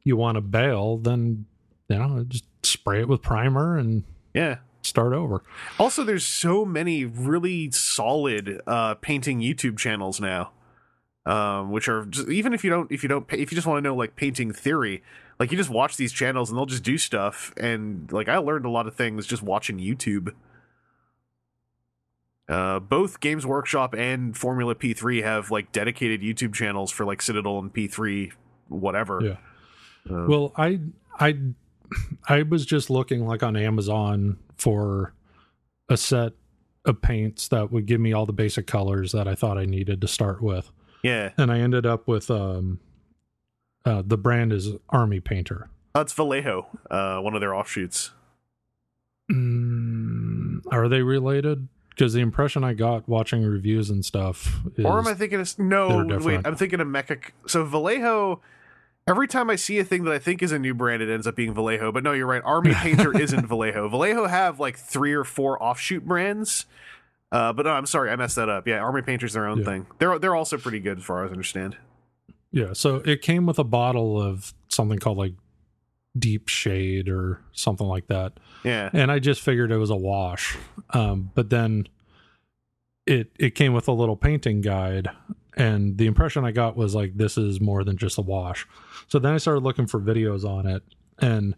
you want to bail, then you know, just spray it with primer and yeah start over. Also, there's so many really solid uh, painting YouTube channels now, um, which are just, even if you don't if you don't if you just want to know like painting theory, like you just watch these channels and they'll just do stuff. And like I learned a lot of things just watching YouTube. Uh, both Games Workshop and Formula P3 have like dedicated YouTube channels for like Citadel and P3, whatever. Yeah. Uh, Well, I I I was just looking like on Amazon for a set of paints that would give me all the basic colors that I thought I needed to start with. yeah, And I ended up with um uh the brand is Army Painter. that's Vallejo, uh, one of their offshoots. Mm, are they related? Because the impression I got watching reviews and stuff is Or am I thinking of no? Wait. I'm thinking of Mecha. So Vallejo. Every time I see a thing that I think is a new brand, it ends up being Vallejo. But no, you're right. Army Painter isn't Vallejo. Vallejo have like three or four offshoot brands. Uh, but no, I'm sorry, I messed that up. Yeah, Army Painter's their own Yeah. thing. They're they're also pretty good, as far as I understand. yeah. So it came with a bottle of something called like Deep Shade or something like that, Yeah, and I just figured it was a wash. Um, but then it it came with a little painting guide, and the impression I got was like this is more than just a wash. So then I started looking for videos on it, and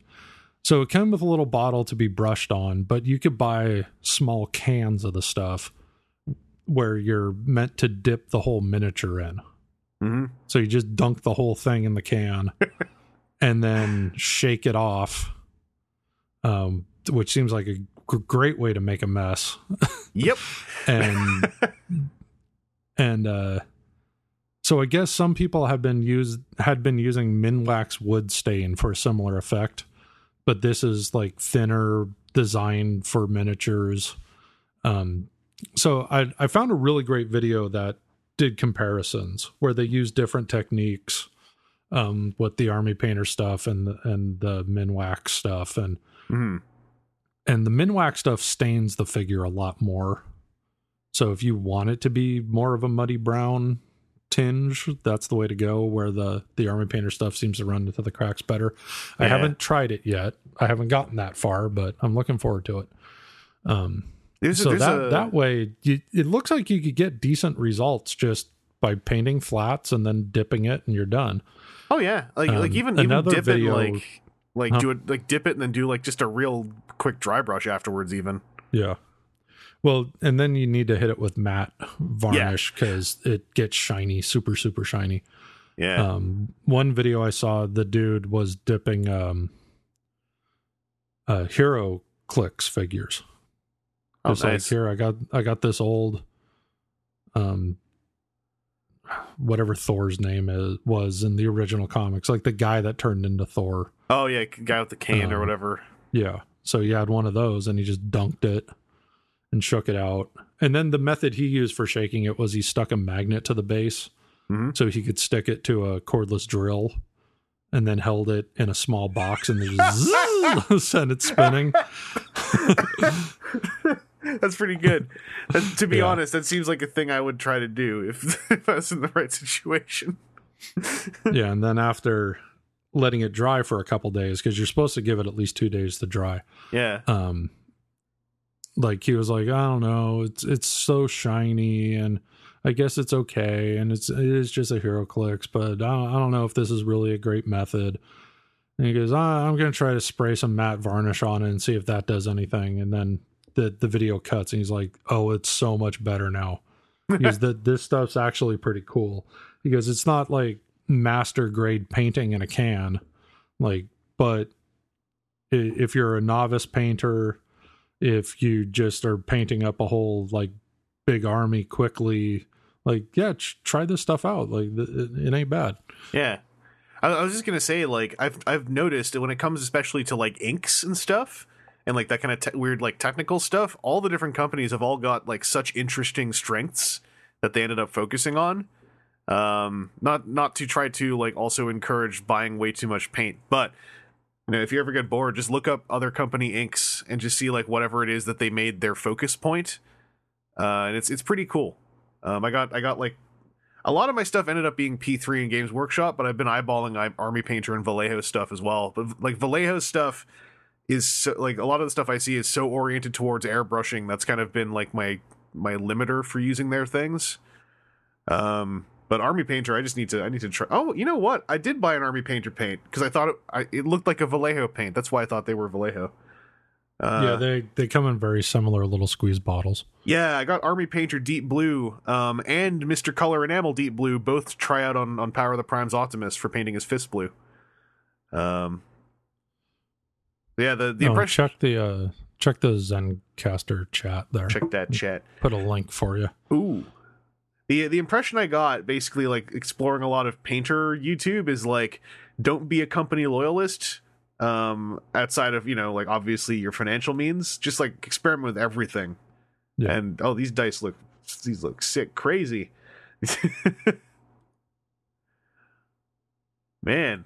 so it came with a little bottle to be brushed on, but you could buy small cans of the stuff where you're meant to dip the whole miniature in. hmm So you just dunk the whole thing in the can and then shake it off, um, which seems like a g- great way to make a mess. yep. And and uh, so I guess some people have been used had been using Minwax wood stain for a similar effect, but this is like thinner, designed for miniatures. Um, so I I found a really great video that did comparisons where they used different techniques um with the army painter stuff and the, and the minwax stuff and hmm and the minwax stuff stains the figure a lot more. So if you want it to be more of a muddy brown tinge that's the way to go where the the army painter stuff seems to run into the cracks better. I haven't tried it yet. I haven't gotten that far but i'm looking forward to it. Um There's so there's that a- that way you, it looks like you could get decent results just by painting flats and then dipping it and you're done. Oh yeah, like like Um, even even another dip video- it like like Huh? do it like dip it and then do like just a real quick dry brush afterwards. Even yeah well and then you need to hit it with matte varnish because it gets shiny super super shiny yeah. um one video i saw the dude was dipping um uh hero clicks figures oh, Just like here, I got I got this old, um, whatever Thor's name is was in the original comics, like the guy that turned into Thor. Oh yeah, guy with the cane or Um, whatever. Yeah, so he had one of those, and he just dunked it and shook it out. And then the method he used for shaking it was he stuck a magnet to the base, Mhm. so he could stick it to a cordless drill. And then held it in a small box and then just zzz, sent it spinning. That's pretty good. That, to be Yeah. honest, that seems like a thing I would try to do if, if I was in the right situation. yeah, and then after letting it dry for a couple days, because you're supposed to give it at least two days to dry. Yeah. Um, like he was like, I don't know, it's it's so shiny, and I guess it's okay, and it's it is just a HeroClix, but I don't, I don't know if this is really a great method. And he goes, ah, I'm gonna try to spray some matte varnish on it and see if that does anything. And then the the video cuts, and he's like, Oh, it's so much better now. Because that this stuff's actually pretty cool. Because it's not like master grade painting in a can, like, but if you're a novice painter, if you just are painting up a whole like big army quickly, like yeah, try this stuff out. Like it, ain't bad. Yeah. I, I was just gonna say, like, I've I've noticed when it comes especially to like inks and stuff, and like that kind of te- weird like technical stuff, all the different companies have all got like such interesting strengths that they ended up focusing on. Um, not not to try to like also encourage buying way too much paint, but you know, if you ever get bored, just look up other company inks and just see like whatever it is that they made their focus point. Uh, and it's it's pretty cool. Um, I got I got like a lot of my stuff ended up being P3 and Games Workshop, but I've been eyeballing Army Painter and Vallejo stuff as well. But like Vallejo stuff is so, like a lot of the stuff I see is so oriented towards airbrushing. That's kind of been like my my limiter for using their things. Um, but Army Painter, I just need to I need to try. Oh, you know what? I did buy an Army Painter paint because I thought it, I, it looked like a Vallejo paint. That's why I thought they were Vallejo. Uh, yeah, they they come in very similar little squeeze bottles. Yeah, I got Army Painter Deep Blue um, and Mr. Color Enamel Deep Blue both to try out on, on Power of the Prime's Optimus for painting his fist blue. Um, yeah, the, the Oh, impression. check the uh check the Zencastr chat there. Check that chat. Put a link for you. Ooh. The, the impression I got, basically, like exploring a lot of painter YouTube, is like, don't be a company loyalist. Um, outside of you know, like obviously your financial means, just like experiment with everything. Yeah. And oh, these dice look these look sick, crazy. Man,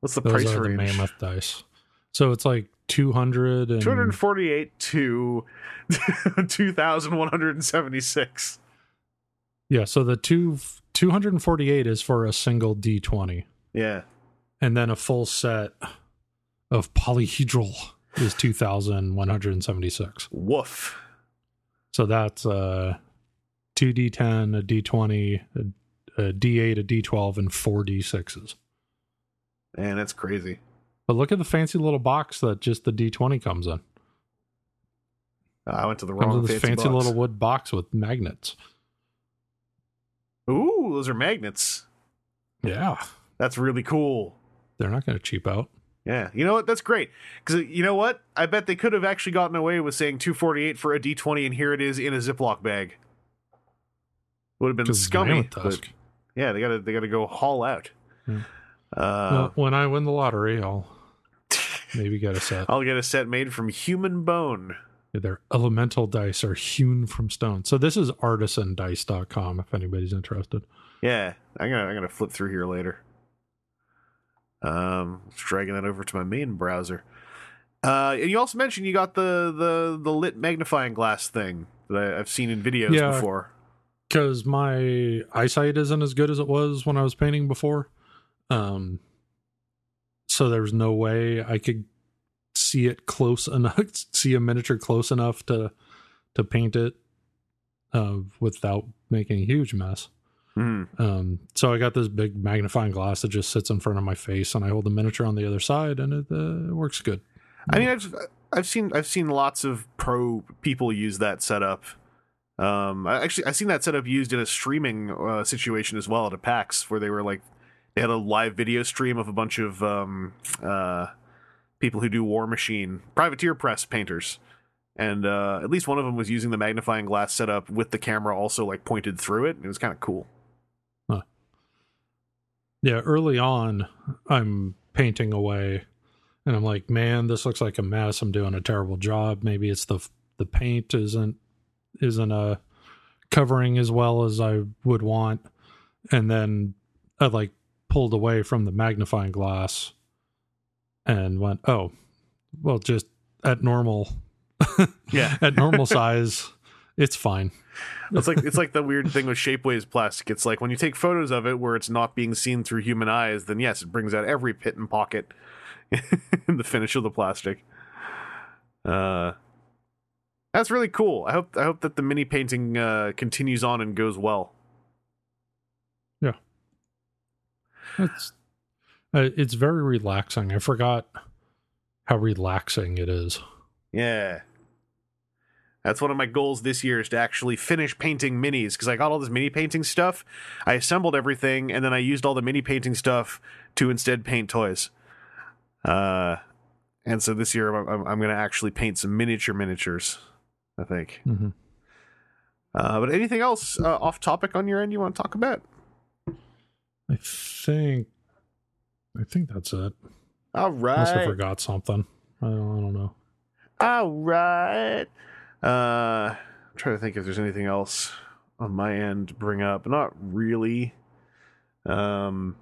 what's the Those price are the mammoth dice. So it's like 200 and 248 to 2176. yeah. So the two 248 is for a single D20, Yeah. and then a full set of polyhedral is 2,176. Woof. So that's uh, two D10, a D20, a, a D8, a D12, and four D6s. Man, that's crazy. But look at the fancy little box that just the D20 comes in. Uh, I went to the Comes wrong this fancy, fancy little wood box with magnets. Ooh, those are magnets. Yeah, That's really cool. they're not going to cheap out. Yeah, you know what? That's great. Because you know what? I bet they could have actually gotten away with saying 248 for a D20, and here it is in a Ziploc bag. Would have been scummy. mammoth But tusk. yeah, they gotta they gotta go haul out. Hmm. Uh, well, when I win the lottery, I'll maybe get a set. I'll get a set made from human bone. Their elemental dice are hewn from stone. So this is artisandice.com if anybody's interested. Yeah, I'm gonna I'm gonna flip through here later. Um, dragging that over to my main browser. Uh, and you also mentioned you got the the the lit magnifying glass thing that I, I've seen in videos Yeah. before. Because my eyesight isn't as good as it was when I was painting before. Um, so there's no way I could see it close enough, see a miniature close enough to to paint it uh, without making a huge mess. Hmm. Um, so I got this big magnifying glass that just sits in front of my face, and I hold the miniature on the other side, and it, uh, it works good. I mean, I've I've seen I've seen lots of pro people use that setup. Um, I actually I've seen that setup used in a streaming uh, situation as well at a PAX where they were like they had a live video stream of a bunch of um uh people who do War Machine privateer press painters, and uh, at least one of them was using the magnifying glass setup with the camera also like pointed through it. It was kind of cool. Yeah, early on, I'm painting away, and I'm like, man, this looks like a mess. I'm doing a terrible job. Maybe it's the the paint isn't isn't uh covering as well as I would want, and then I like pulled away from the magnifying glass and went, oh, well, just at normal, Yeah. at normal size, it's fine. It's like it's like the weird thing with Shapeways plastic. It's like when you take photos of it where it's not being seen through human eyes, then yes, it brings out every pit and pocket in the finish of the plastic. Uh, that's really cool. I hope I hope that the mini painting uh, continues on and goes well. It's uh, it's very relaxing. I forgot how relaxing it is. Yeah. That's one of my goals this year is to actually finish painting minis because I got all this mini painting stuff. I assembled everything and then I used all the mini painting stuff to instead paint toys. Uh, and so this year I'm, I'm, I'm going to actually paint some miniature miniatures. I think. Mm-hmm. Uh, but anything else uh, off topic on your end you want to talk about? I think I think that's it. All Unless I forgot something. I don't, I don't know. All right. Uh, I'm trying to think if there's anything else on my end to bring up. Not really. Um,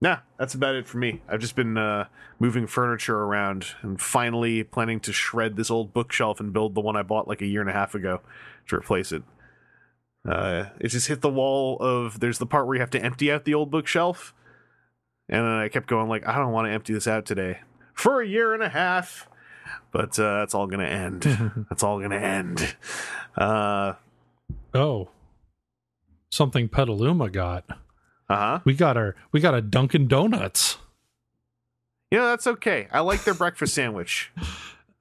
nah, that's about it for me. I've just been uh, moving furniture around and finally planning to shred this old bookshelf and build the one I bought like a year and a half ago to replace it. Uh, it just hit the wall of there's the part where you have to empty out the old bookshelf. And then I kept going like, I don't want to empty this out today for a year and a half. But uh, that's all gonna end. that's all gonna end. Uh Oh, something Petaluma got. Uh huh. We got our we got a Dunkin' Donuts. You know that's okay. I like their breakfast sandwich.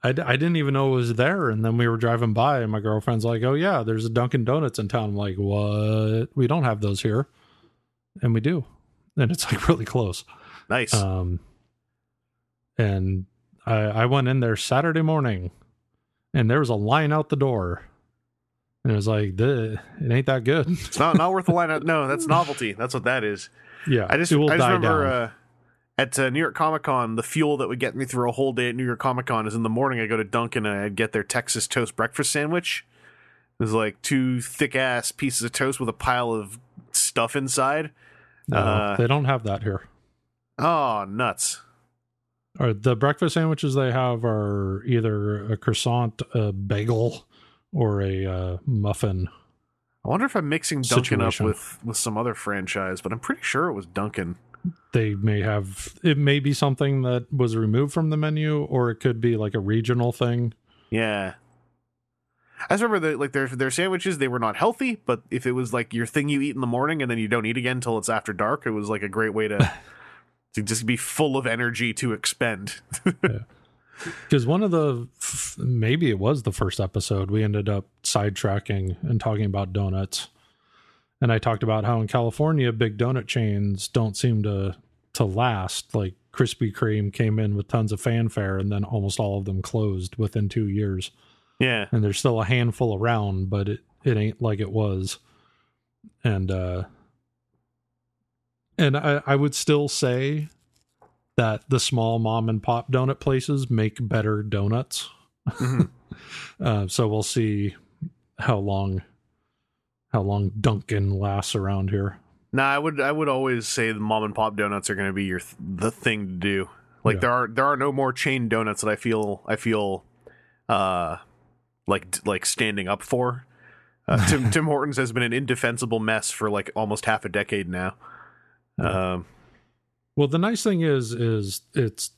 I, d- I didn't even know it was there, and then we were driving by, and my girlfriend's like, "Oh yeah, there's a Dunkin' Donuts in town." I'm like, "What? We don't have those here," and we do, and it's like really close. Nice. Um, and I, I went in there Saturday morning, and there was a line out the door, and it was like, "It ain't that good." it's not not worth the line. Out. No, that's novelty. That's what that is. yeah, I just it will I just die remember. down. Uh, at uh, New York Comic Con, the fuel that would get me through a whole day at New York Comic Con is in the morning. I go to Dunkin' and I'd get their Texas toast breakfast sandwich. There's like two thick ass pieces of toast with a pile of stuff inside. No, Uh, they don't have that here. Oh, nuts! Or the breakfast sandwiches they have are either a croissant, a bagel, or a uh, muffin. I wonder if I'm mixing Dunkin' up with with some other franchise, but I'm pretty sure it was Dunkin'. They may have it may be something that was removed from the menu, or it could be like a regional thing. Yeah. I just remember that like their their sandwiches they were not healthy, but if it was like your thing you eat in the morning and then you don't eat again until it's after dark, it was like a great way to to just be full of energy to expend. Because one of the maybe it was the first episode we ended up sidetracking and talking about donuts, and I talked about how in California big donut chains don't seem to to last. Like Krispy Kreme came in with tons of fanfare, and then almost all of them closed within two years. yeah. and there's still a handful around, but it, it ain't like it was. And uh and I, I would still say that the small mom and pop donut places make better donuts. Mhm. Uh, so we'll see how long how long Dunkin' lasts around here. Nah, I would I would always say the mom and pop donuts are going to be your th- the thing to do. Like Yeah. there are there are no more chain donuts that I feel I feel uh like like standing up for. Uh, Tim Tim Hortons has been an indefensible mess for like almost half a decade now. Um, Well, the nice thing is, is it's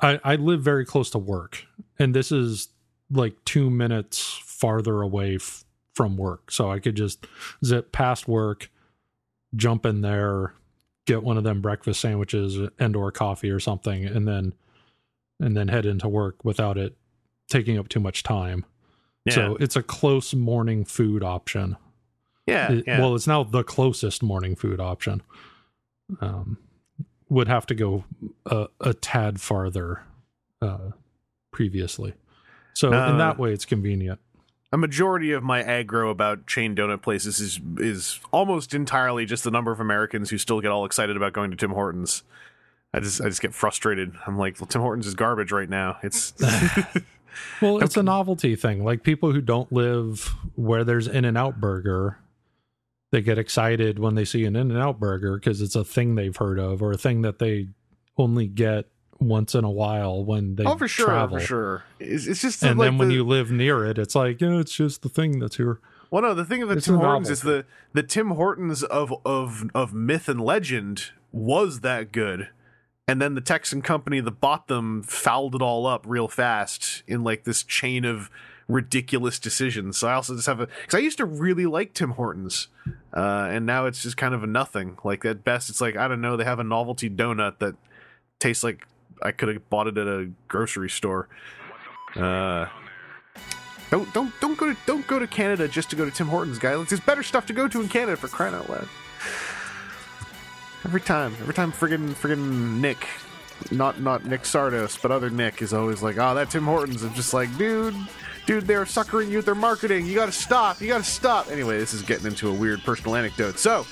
I I live very close to work, and this is like two minutes farther away f- from work, so I could just zip past work, jump in there, get one of them breakfast sandwiches and or coffee or something, and then and then head into work without it taking up too much time. yeah, So it's a close morning food option. yeah, It- yeah. Well, it's now the closest morning food option. Um, would have to go a, a tad farther uh, previously. So No. in that way, it's convenient. A majority of my aggro about chain donut places is is almost entirely just the number of Americans who still get all excited about going to Tim Hortons. I just I just get frustrated. I'm like, well, Tim Hortons is garbage right now. It's Well, it's a novelty thing. Like people who don't live where there's In and Out Burger, they get excited when they see an In and Out Burger because it's a thing they've heard of or a thing that they only get once in a while when they oh for sure, travel. for sure. It's, it's just And like then when the- you live near it, it's like, yeah, it's just the thing that's here. Well, no, the thing about It's Tim Hortons is the the Tim Hortons of of of myth and legend was that good, and then the Texan company that bought them fouled it all up real fast in like this chain of ridiculous decisions. So I also just have a because I used to really like Tim Hortons, uh, and now it's just kind of a nothing. Like at best, it's like I don't know. They have a novelty donut that tastes like I could have bought it at a grocery store. Uh, don't don't don't go to don't go to Canada just to go to Tim Hortons, guy. There's better stuff to go to in Canada for crying out loud. Every time, every time, friggin' friggin' Nick, not not Nick Sardos, but other Nick is always like, "Oh, that Tim Hortons." I'm just like, dude, dude, they're suckering you with their marketing. You got to stop. You got to stop. Anyway, this is getting into a weird personal anecdote. So,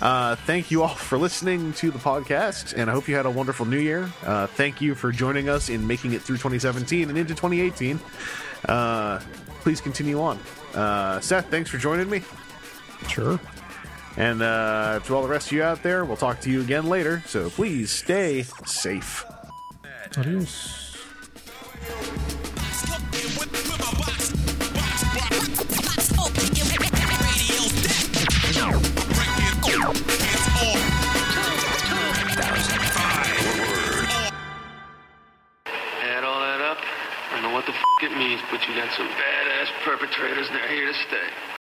uh, thank you all for listening to the podcast, and I hope you had a wonderful New Year. Uh, thank you for joining us in making it through 2017 and into 2018. Uh, please continue on. Uh, Seth, thanks for joining me. Sure. And uh, to all the rest of you out there, we'll talk to you again later. So please stay safe. Adios. Add all that up, I know what the f it means, but you got some badass perpetrators, and they're here to stay.